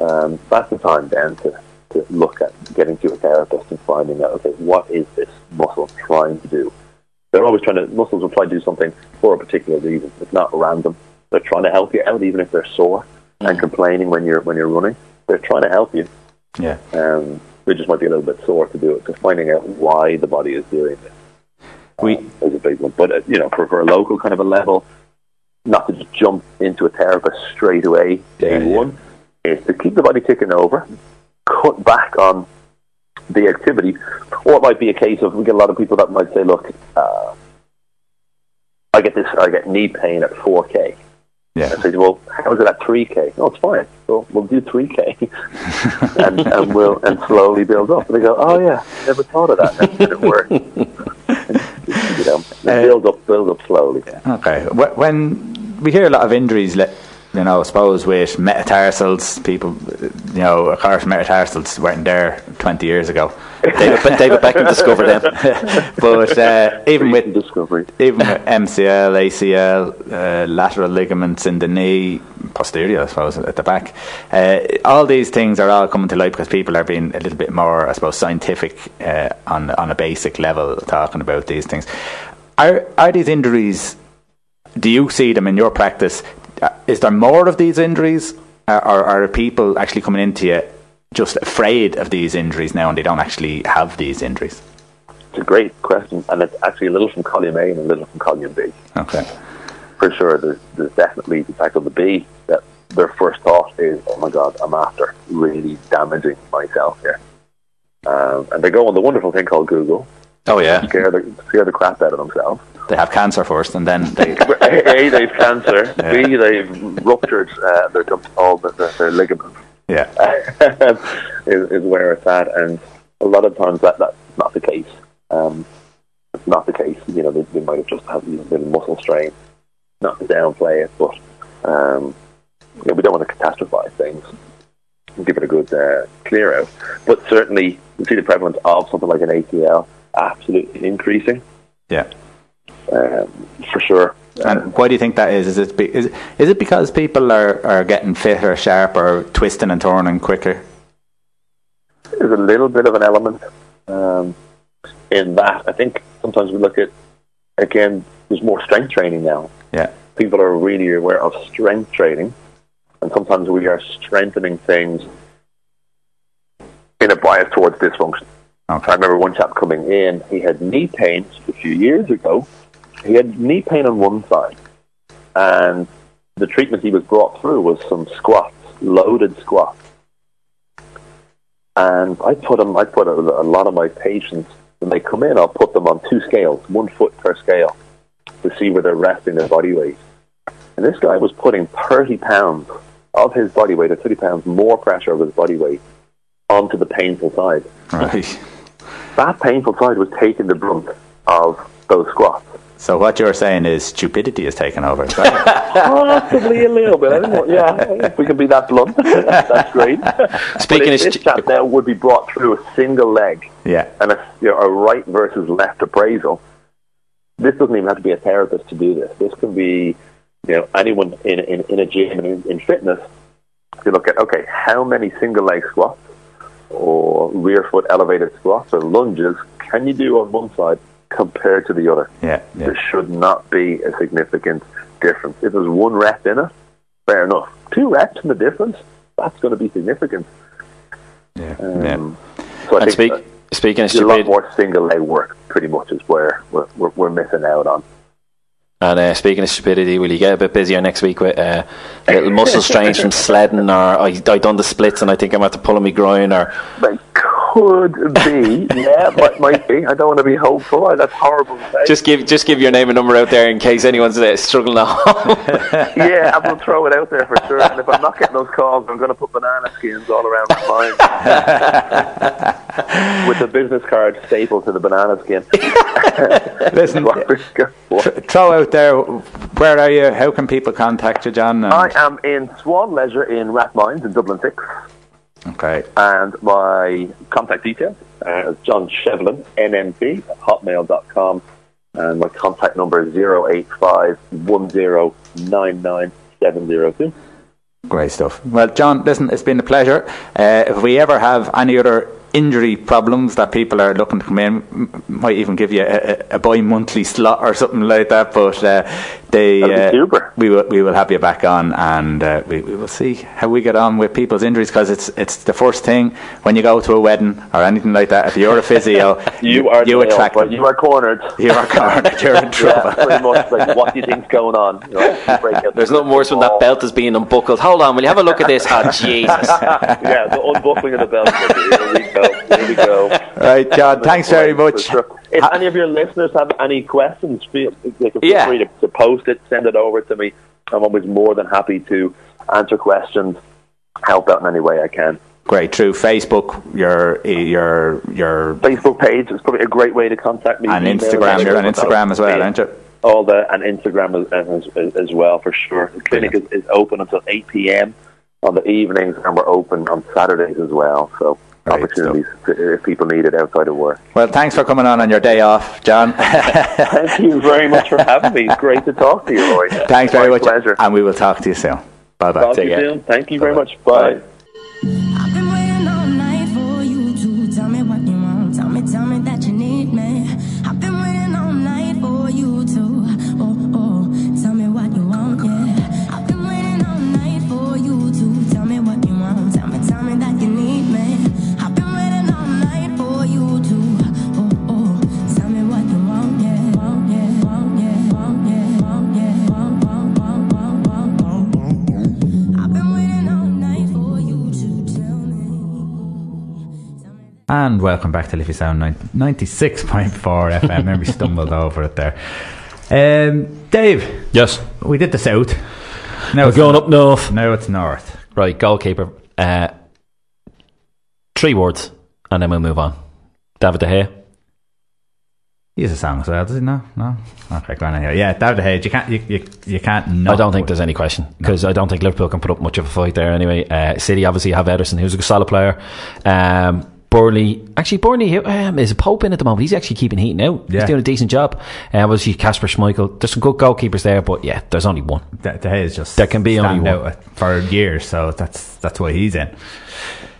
um, that's the time then to, to look at getting to a therapist and finding out, okay, what is this muscle trying to do? They're always trying to, muscles will try to do something for a particular reason. It's not random. They're trying to help you out even if they're sore and complaining when you're, when you're running. They're trying to help you. Yeah. Um, they just might be a little bit sore to do it. So finding out why the body is doing this we is a big one. But uh, you know, for, for a local kind of a level, not to just jump into a therapist straight away day one, is to keep the body ticking over, cut back on the activity, or it might be a case of we get a lot of people that might say, look, uh, I get this, I get knee pain at 4k. Yeah. I say, well, how is it at 3k? Oh, it's fine. Well, we'll do 3k, *laughs* and, and we'll and slowly build up. And they go, oh yeah, never thought of that. That didn't work. *laughs* you know, build up, build up slowly. Okay. When we hear a lot of injuries, li- you know, I suppose with metatarsals, people, you know, of course, metatarsals weren't there 20 years ago. David, David Beckham discovered them. *laughs* but uh, even with discovery, even with MCL, ACL, uh, lateral ligaments in the knee, posterior, I suppose, at the back, uh, all these things are all coming to light because people are being a little bit more, I suppose, scientific uh, on on a basic level, talking about these things. Are are these injuries? Do you see them in your practice? Uh, Is there more of these injuries, uh, or are people actually coming into you just afraid of these injuries now, and they don't actually have these injuries? It's a great question, and it's actually a little from column A and a little from column B. Okay. For sure, there's, there's definitely the fact of the B that their first thought is, oh my God, I'm after really damaging myself here. Um, and they go on the wonderful thing called Google. Oh, yeah. Scare the, scare the crap out of themselves. They have cancer first, and then they. *laughs* A, they've cancer. *laughs* B, they've ruptured uh, their, all the, their, their ligaments. Yeah. *laughs* is, is where it's at, and a lot of times that that's not the case. Um, it's not the case. You know, they, they might have just had a little bit of muscle strain. Not to downplay it, but um, you know, we don't want to catastrophize things. And give it a good uh, clear out, but certainly we see the prevalence of something like an ACL absolutely increasing Yeah. For sure. And why do you think that is? Is it be, is, is it because people are, are getting fitter, sharper, twisting and turning quicker? There's a little bit of an element um, in that. I think sometimes we look at again. There's more strength training now. Yeah. People are really aware of strength training, and sometimes we are strengthening things in a bias towards dysfunction. Okay. I remember one chap coming in. He had knee pain a few years ago. He had knee pain on one side, and the treatment he was brought through was some squats, loaded squats. And I put them. I put a, a lot of my patients when they come in. I'll put them on two scales, one foot per scale, to see where they're resting their body weight. And this guy was putting 30 pounds of his body weight, or 30 pounds more pressure of his body weight, onto the painful side. Right. That painful side was taking the brunt of those squats. So what you're saying is stupidity has taken over. is that it? Possibly a little bit. I don't know. Yeah, if we can be that blunt, *laughs* that's great. Speaking but of if this stu- chap now would be brought through a single leg yeah. and a, you know, a right versus left appraisal, this doesn't even have to be a therapist to do this. This can be, you know, anyone in in, in a gym in, in fitness to look at. Okay, how many single leg squats or rear foot elevated squats or lunges can you do on one side compared to the other? Yeah. yeah. There should not be a significant difference. If there's one rep in it, fair enough. Two reps in the difference, that's going to be significant. Yeah. Um, So I And think speak, that speaking of a lot stupid, more single leg work, pretty much, is where we're, we're, we're missing out on. and uh, speaking of stupidity, will you get a bit busier next week with uh, a *laughs* little muscle strains from sledding, or I I done the splits and I think I'm at to pull my groin, or They could be, *laughs* yeah, might, might be. I don't want to be hopeful. That's horrible just give just give your name and number out there in case anyone's uh, struggling at home. *laughs* yeah, I will throw it out there for sure. And if I'm not getting those calls, I'm going to put banana skins all around the spine *laughs* with the business card stapled to the banana skin. Listen, throw out there. Where are you? How can people contact you, John? I am in Swan Leisure in Rathmines in Dublin 6. Okay. And my contact details uh, is John Shevlin, NMT, at hotmail.com. And my contact number is 085 702. Great stuff. Well, John, listen, it's been a pleasure. Uh, if we ever have any other injury problems that people are looking to come in, might even give you a, a, a bi-monthly slot or something like that. But uh, they, uh, we will we will have you back on, and uh, we, we will see how we get on with people's injuries because it's it's the first thing when you go to a wedding or anything like that. If you're a physio, *laughs* You are you attract but. You are cornered. *laughs* You are cornered. *laughs* You're in trouble. Yeah, pretty much. Like, what do you think's going on? You know, you There's the nothing worse when that belt is being unbuckled. Hold on, will you have a look at this? Oh, Jesus. yeah, the unbuckling of the belt. Here we go. Go. Right, John. Thanks very much. If any of your listeners have any questions, feel, feel Yeah. free to, to post it, send it over to me. I'm always more than happy to answer questions, help out in any way I can. Great. Through Facebook, your your your Facebook page is probably a great way to contact me. and Instagram. You're on Instagram as well, aren't you? all that and Instagram as, as, as well for sure. The clinic is, is open until 8 p.m. on the evenings and we're open on Saturdays as well. So opportunities to, if people need it outside of work. Well, thanks for coming on on your day off, John. *laughs* Thank you very much for having me. It's great to talk to you, Roy. thanks very My much, pleasure. and we will talk to you soon. Bye bye. Talk to you soon. Thank you very much. Bye. I've And welcome back to Liffey Sound 96.4 *laughs* FM. Remember, we stumbled over it there. Um, Dave. Yes. We did the south. Now We're it's going north. up north. Now it's north. Right, goalkeeper. Uh, three words, and then we'll move on. David De Gea. He has a song as well, does he? No, no. Okay, go on anyway. Yeah, David De Gea. You can't. You, you, you can't. I don't think there's any question because I don't think Liverpool can put up much of a fight there anyway. Uh, City obviously have Ederson, who's a solid player. Um, Burnley, actually, Burnley um, is a Pope in at the moment. He's actually keeping heating out. Yeah. He's doing a decent job. Uh, obviously, Kasper Schmeichel. There's some good goalkeepers there, but yeah, there's only one. De, De is just There can be only one. out for years, so that's that's why he's in.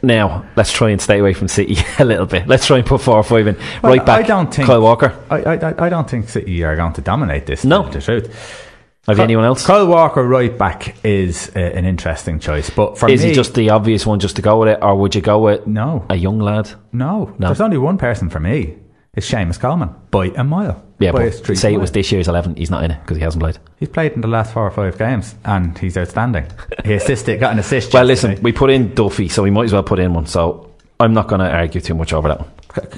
Now, let's try and stay away from City *laughs* a little bit. Let's try and put four or five in. Well, right back, I don't think Kyle Walker. I, I, I don't think City are going to dominate this. No. to tell you the truth. Have you anyone else? Kyle Walker, right back, is uh, an interesting choice. But for Is me, he just the obvious one just to go with it, or would you go with no, a young lad? no, No. There's only one person for me. It's Seamus Coleman by a mile. Yeah, by but say it was this year's 11, he's not in it because he hasn't played. He's played in the last four or five games, and he's outstanding. He assisted, got an assist. *laughs* Well, yesterday. listen, we put in Duffy, so we might as well put in one. So I'm not going to argue too much over that one.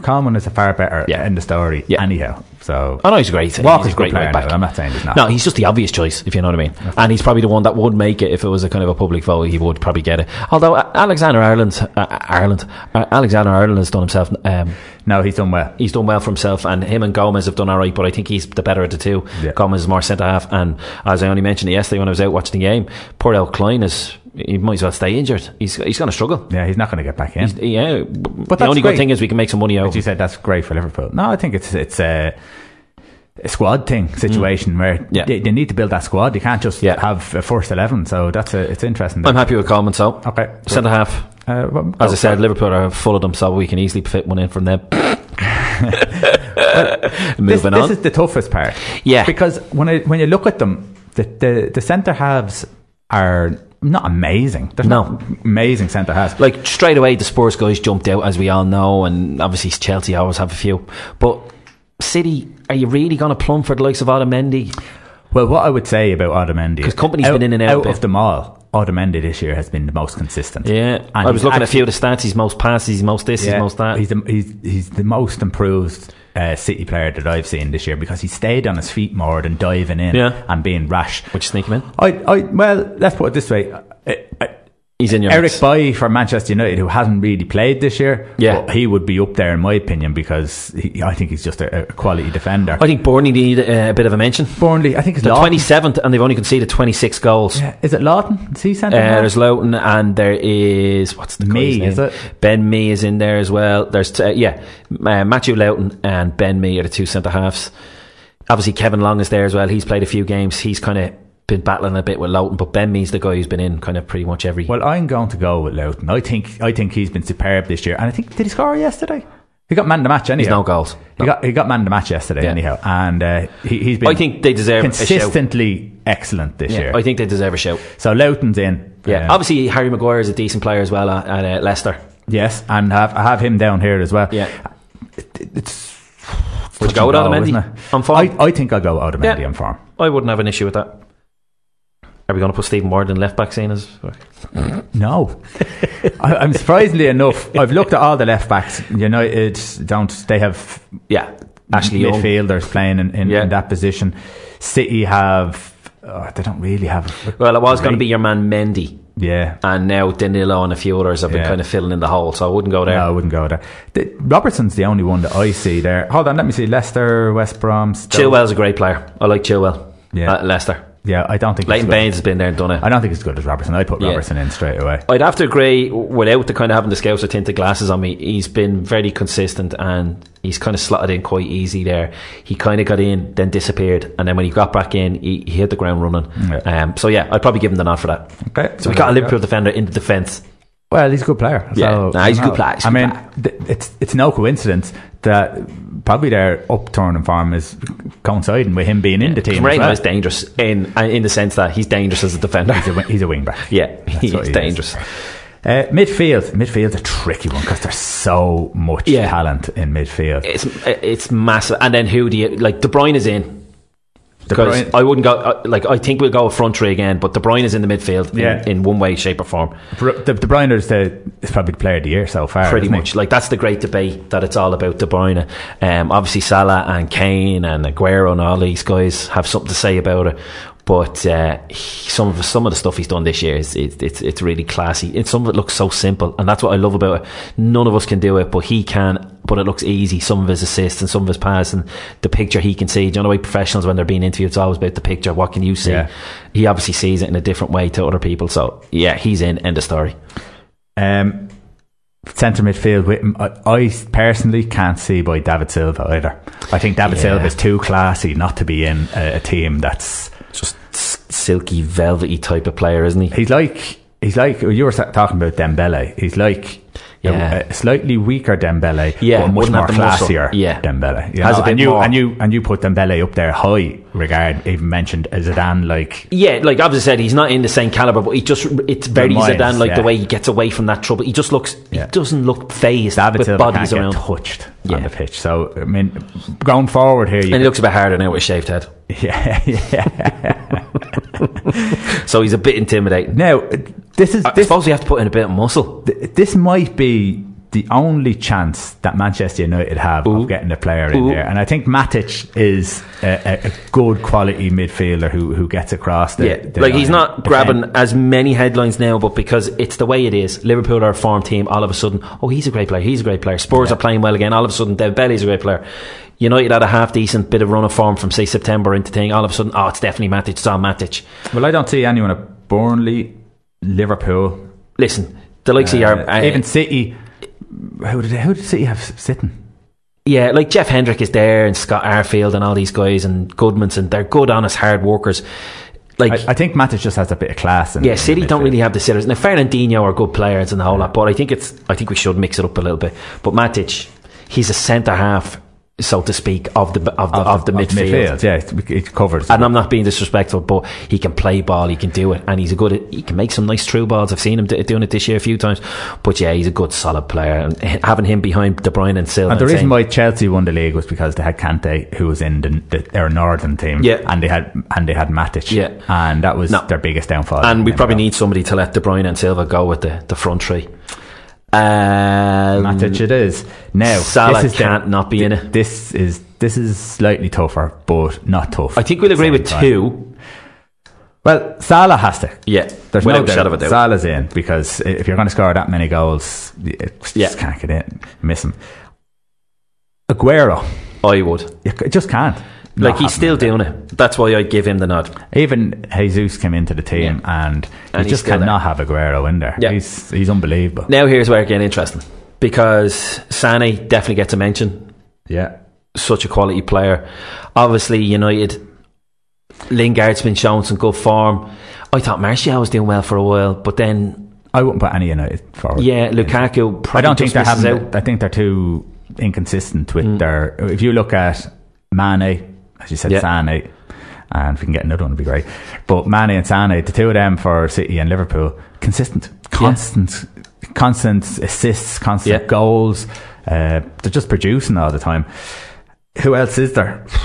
Coleman is a far better Yeah. in the story. Yeah. Anyhow, so Oh no, he's great. Walker's he's a great player. right. I'm not saying he's not. No, he's just the obvious choice, if you know what I mean. And he's probably the one that would make it if it was a kind of a public vote. He would probably get it. Although uh, Alexander-Arnold, uh, Arnold, uh, Alexander-Arnold has done himself. Um, no, he's done well. he's done well for himself, and him and Gomez have done all right. But I think he's the better of the two. Yeah. Gomez is more centre half, and as I only mentioned yesterday when I was out watching the game, poor El Clyne is. He might as well stay injured. He's he's going to struggle. Yeah, he's not going to get back in. He's, yeah, but the only great. good thing is we can make some money out. As you said, that's great for Liverpool. No, I think it's it's a, a squad thing situation where Mm. Yeah. they, they need to build that squad. You can't just Yeah. have a first eleven. So that's a, it's interesting. I'm happy with Coleman. So Okay. centre half. Uh, well, As I said. Liverpool are full of them, so we can easily fit one in from them. *laughs* *laughs* this, Moving this on. is the toughest part. Yeah. because when I, when you look at them, the the, the centre halves are not amazing. They're No. not amazing centre halves. like straight away, the Spurs guys jumped out, as we all know, and obviously Chelsea always have a few. But City, are you really going to plumb for the likes of Otamendi? Well, what I would say about Otamendi 'Cause Kompany's been in and out out of them all. Otamendi this year has been the most consistent. Yeah, And I was looking at a few of the stats. He's most passes, he's most this, he's most that. He's the, he's, he's the most improved uh, City player that I've seen this year because he stayed on his feet more than diving in Yeah. and being rash. Would you sneak him in? I, I, well, let's put it this way. I, I, He's in your Eric mix. Bailly for Manchester United, who hasn't really played this year, Yeah. but he would be up there in my opinion because he, I think he's just a, a quality defender. I think Burnley need a bit of a mention. Burnley, I think it's They're 27th, and they've only conceded 26 goals. Yeah, Is it Lawton? Is he centre Uh, there's Lowton and there is what's the Mee, guy's is it? Ben Mee is in there as well. There's t- uh, yeah, uh, Matthew Lowton and Ben Mee are the two centre halves. Obviously, Kevin Long is there as well. He's played a few games. He's kind of been battling a bit with Lowton, but Ben Mee's the guy who's been in kind of pretty much every. Well, I'm going to go with Lowton. I think I think he's been superb this year, and I think did he score yesterday? He got man the match anyhow. He's no goals. He got he got man the match yesterday Yeah. anyhow, and uh, he, he's been. I think they deserve consistently excellent this yeah, year. I think they deserve a shout. so Lowton's in. Yeah, Uh, obviously Harry Maguire is a decent player as well at, at uh, Leicester. yes, and have, I have him down here as well. Yeah, It- it's. would you go with Otamendi on form? I, I think I'll go Otamendi Yeah. on form. I wouldn't have an issue with that. Are we going to put Stephen Ward in left back scene as? *coughs* No, I, I'm surprisingly enough. I've looked at all the left backs. United don't. They have Yeah, Ashley Young. midfielders playing in, in, Yeah. in that position. City have. Oh, they don't really have. Well, it was going to be your man Mendy, Yeah. and now Danilo and a few others have been Yeah. kind of filling in the hole. So I wouldn't go there. No, I wouldn't go there. The, Robertson's the only one that I see there. Hold on, let me see. Leicester, West Brom. Stoke. Chilwell's a great player. I like Chilwell. Yeah. at Leicester. Yeah, I don't think. Leighton. Baines has been there and done it. I don't think it's as good as Robertson. I'd put Yeah. Robertson in straight away. I'd have to agree without the kind of having the scouts or tinted glasses on me. He's been very consistent and he's kind of slotted in quite easy there. He kind of got in, then disappeared, and then when he got back in, he, he hit the ground running. Yeah. Um, so yeah, I'd probably give him the nod for that. Okay, So we got a Liverpool defender in the defence. Well, he's a good player. Yeah, nah, he's a good player, he's I good mean, player. th- it's it's no coincidence that probably their upturn in form is coinciding with him being in the team. Moreno well. is dangerous in uh, in the sense that he's dangerous as a defender. He's a, he's a wing back. *laughs* yeah, That's he's he is. dangerous. Uh, midfield, midfield's a tricky one because there's so much Yeah. talent in midfield. It's it's massive. And then who do you like? De Bruyne is in. De Because I wouldn't go uh, like I think we'll go front three again, but De Bruyne is in the midfield in, Yeah. in one way, shape, or form. The, De Bruyne is the is probably the player of the year so far. Pretty he? much, like that's the great debate that it's all about De Bruyne. Um, obviously, Salah and Kane and Aguero and all these guys have something to say about it. But uh, he- some of some of the stuff he's done this year is it, it's it's really classy. It's some of it looks so simple, and that's what I love about it. None of us can do it, but he can. But it looks easy. Some of his assists and some of his passes and the picture he can see. Do you know the way professionals when they're being interviewed, it's always about the picture. What can you see? Yeah. He obviously sees it in a different way to other people. So yeah, he's in. End of story. Um, centre midfield with him, I, I personally can't see by David Silva either. I think David Yeah. Silva is too classy not to be in a, a team that's. Just silky, velvety type of player, isn't he? He's like he's like you were talking about Dembele. He's like. Yeah. A, uh, slightly weaker Dembele, Yeah, but much more have the muscle. classier Yeah. Dembele. You know, and you more- and you and you put Dembele up there high regard. Even mentioned Zidane, like Yeah, like obviously said, he's not in the same caliber, but he just it's very Reminds, Zidane, like yeah. the way he gets away from that trouble. He just looks, Yeah. he doesn't look phased David with Silva bodies around. touched Yeah. on the pitch. So I mean, going forward here, you And he looks a bit harder now with a shaved head, *laughs* yeah, yeah. *laughs* so he's a bit intimidating. Now, this is I this suppose we have to put in a bit of muscle. th- this might be the only chance that Manchester United have of getting a player in Ooh. there. And I think Matic is a, a, good quality midfielder who, who gets across the, Yeah, the like he's not grabbing as many headlines now, but because it's the way it is. Liverpool are a form team. All of a sudden, oh, he's a great player. He's a great player. Spurs are playing well again. All of a sudden, Dembele's a great player. United had a half decent bit of run of form from say September into thing. All of a sudden, oh, it's definitely Matic. It's all Matic. Well, I don't see anyone at Burnley, Liverpool. Listen, the likes of uh, your uh, even City. Who did, who did City have sitting? Yeah, like Jeff Hendrick is there and Scott Arfield and all these guys and Gudmundsson. They're good, honest, hard workers. Like I, I think Matic just has a bit of class. In, yeah, in City don't really have the sitters. Now Fernandinho are good players and the whole lot, but I think it's I think we should mix it up a little bit. But Matic, he's a centre half, so to speak, of the of the of, the, midfield. Yeah, it, it covers. And I'm not being disrespectful, but he can play ball, he can do it, and he's a good. He can make some nice through balls. I've seen him d- doing it this year a few times. But yeah, he's a good, solid player, and having him behind De Bruyne and Silva. And the and reason saying- why Chelsea won the league was because they had Kante, who was in the, the, their northern team, Yeah. and they had and they had Matic, Yeah. and that was No. their biggest downfall. and we probably need somebody to let De Bruyne and Silva go with the, the front three. Um, Matic it is now. Salah this is can't not be in it. This is this is slightly tougher, but not tough. I think we'll agree with time. two. Well, Salah has to. Yeah, There's no shadow of a doubt. doubt. Salah's in because if you're going to score that many goals, you just Yeah. can't get in. Miss him. Aguero, I would. you just can't. Like he's still doing it. That's why I give him the nod. Even Jesus came into the team, and you And he's just cannot have Aguero in there. Yeah. He's he's unbelievable. Now here's where it gets interesting because Sane definitely gets a mention. Yeah. Such a quality player. Obviously, United. Lingard's been showing some good form. I thought Martial was doing well for a while, but then I wouldn't put any United forward. yeah, Lukaku. Probably I don't think they misses have. out. I think they're too inconsistent with Mm. their. If you look at Mane, as you said, Yeah. Sane, and if we can get another one, it'd be great. But Mane and Sane, the two of them for City and Liverpool, consistent, constant, constant assists, constant Yeah. goals. Uh, they're just producing all the time. Who else is there? *sighs*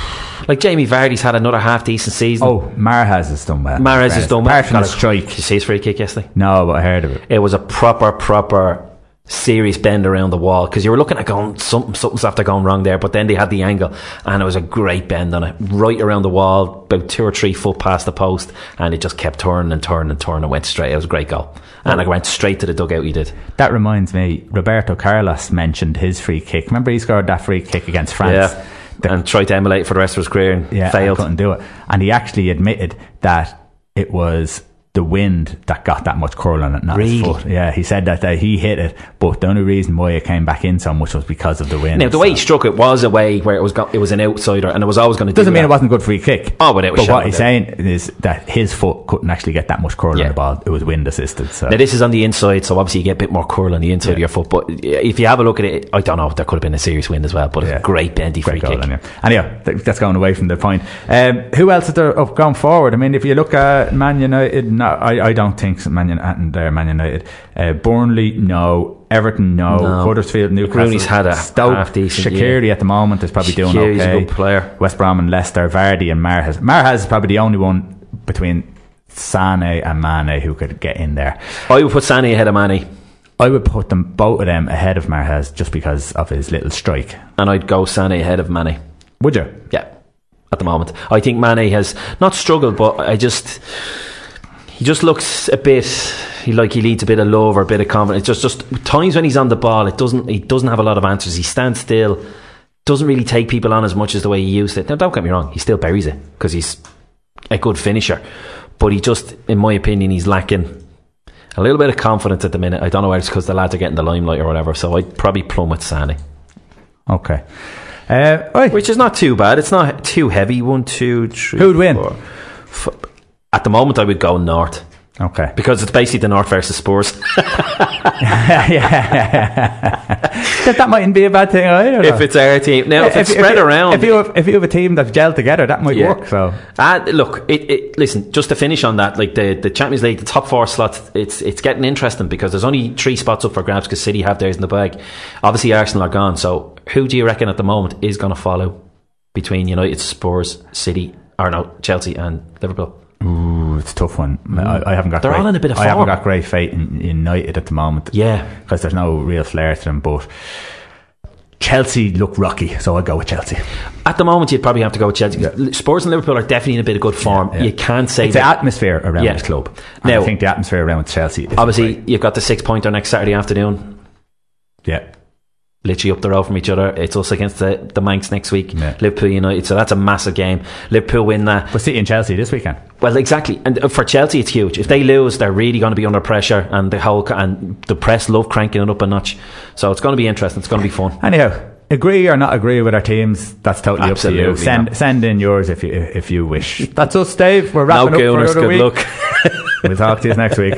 Like Jamie Vardy's had another half decent season. Oh, Mahrez has done well. Mahrez has done well. Apart from the a- strike. Did you see his free kick yesterday? No, but I heard of it. It was a proper, proper serious bend around the wall because you were looking at going something, something's after going wrong there. But then they had the angle, and it was a great bend on it, right around the wall, about two or three foot past the post, and it just kept turning and turning and turning and went straight. It was a great goal, and I went straight to the dugout. He did. That reminds me, Roberto Carlos mentioned his free kick. Remember, he scored that free kick against France. Yeah. and tried to emulate for the rest of his career and Yeah, failed. and couldn't do it. And he actually admitted that it was the wind that got that much curl on it, not his foot. Yeah, he said that, that he hit it, but the only reason why it came back in so much was because of the wind. Now the way he struck it was a way where it was go- it was an outsider, and it was always going to. doesn't do mean that. it wasn't a good free kick. Oh, but it was But what he's saying is that his foot couldn't actually get that much curl Yeah. on the ball. It was wind assisted. So Now this is on the inside, so obviously you get a bit more curl on the inside of your foot. But if you have a look at it, I don't know. If there could have been a serious wind as well, but it's a great bendy free Great goal, kick. anyway. Anyhow, th- that's going away from the point. Um, who else is there up going forward? I mean, if you look at Man United, no, I, I don't think Man United. There, Man United, uh, Burnley, no. Everton, no. No. Huddersfield, Newcastle, Rooney's had a Stoke, Shaqiri year. at the moment is probably doing Shaqiri's a okay. good player. West Brom and Leicester, Vardy and Mahrez. Mahrez is probably the only one between Sane and Mane who could get in there. I would put Sane ahead of Mane, I would put them both of them ahead of Mahrez just because of his little strike. and I'd go Sane ahead of Mane. Would you? Yeah, at the moment, I think Mane has not struggled, but I just he just looks a bit he like he leads a bit of love or a bit of confidence. It's just just times when he's on the ball, it doesn't he doesn't have a lot of answers. He stands still, doesn't really take people on as much as the way he used it. Now, don't get me wrong, he still buries it because he's a good finisher, but he just, in my opinion, he's lacking. A little bit of confidence at the minute. I don't know whether it's because the lads are getting the limelight or whatever. So I'd probably plummet Sane. Okay. Uh, right. Which is not too bad. It's not too heavy. One, two, three. Who'd win? four. F- At the moment, I would go North. Okay. Because it's basically the North versus Spurs. *laughs* yeah. *laughs* that, that mightn't be a bad thing either. if it's our team. Now, if, it's spread you- around. if you have, if you have a team that's gelled together, that might Yeah. work. So Uh, look, it, it, listen, just to finish on that, like the, the Champions League, the top four slots, it's it's getting interesting because there's only three spots up for grabs because City have theirs in the bag. Obviously, Arsenal are gone. So, who do you reckon at the moment is going to follow between United, Spurs, City, or no, Chelsea and Liverpool? Ooh, it's a tough one. I, I haven't got. Mm. They're great, all in a bit of Form. I haven't got great faith in, in United at the moment. Yeah. because there's no real flair to them. But Chelsea look rocky, so I'll go with Chelsea. At the moment, you'd probably have to go with Chelsea. Spurs and Liverpool are definitely in a bit of good form. Yeah. You can't say It's the atmosphere around Yeah. this club. Now- I think the atmosphere around Chelsea. Obviously, great. you've got the six pointer next Saturday afternoon. yeah. Literally up the road from each other. It's us against the, the Mancs next week. Yeah. Liverpool United. So that's a massive game. Liverpool win that. But City and Chelsea this weekend. Well, exactly. And uh, for Chelsea, it's huge. If they lose, they're really going to be under pressure, and the whole and the press love cranking it up a notch. So it's going to be interesting. It's going to be fun. Anyhow, agree or not agree with our teams, that's totally up to you. Send send in yours if you if you wish. *laughs* That's us, Dave. We're No wrapping up for another Good week. luck. *laughs* We'll talk to you next week.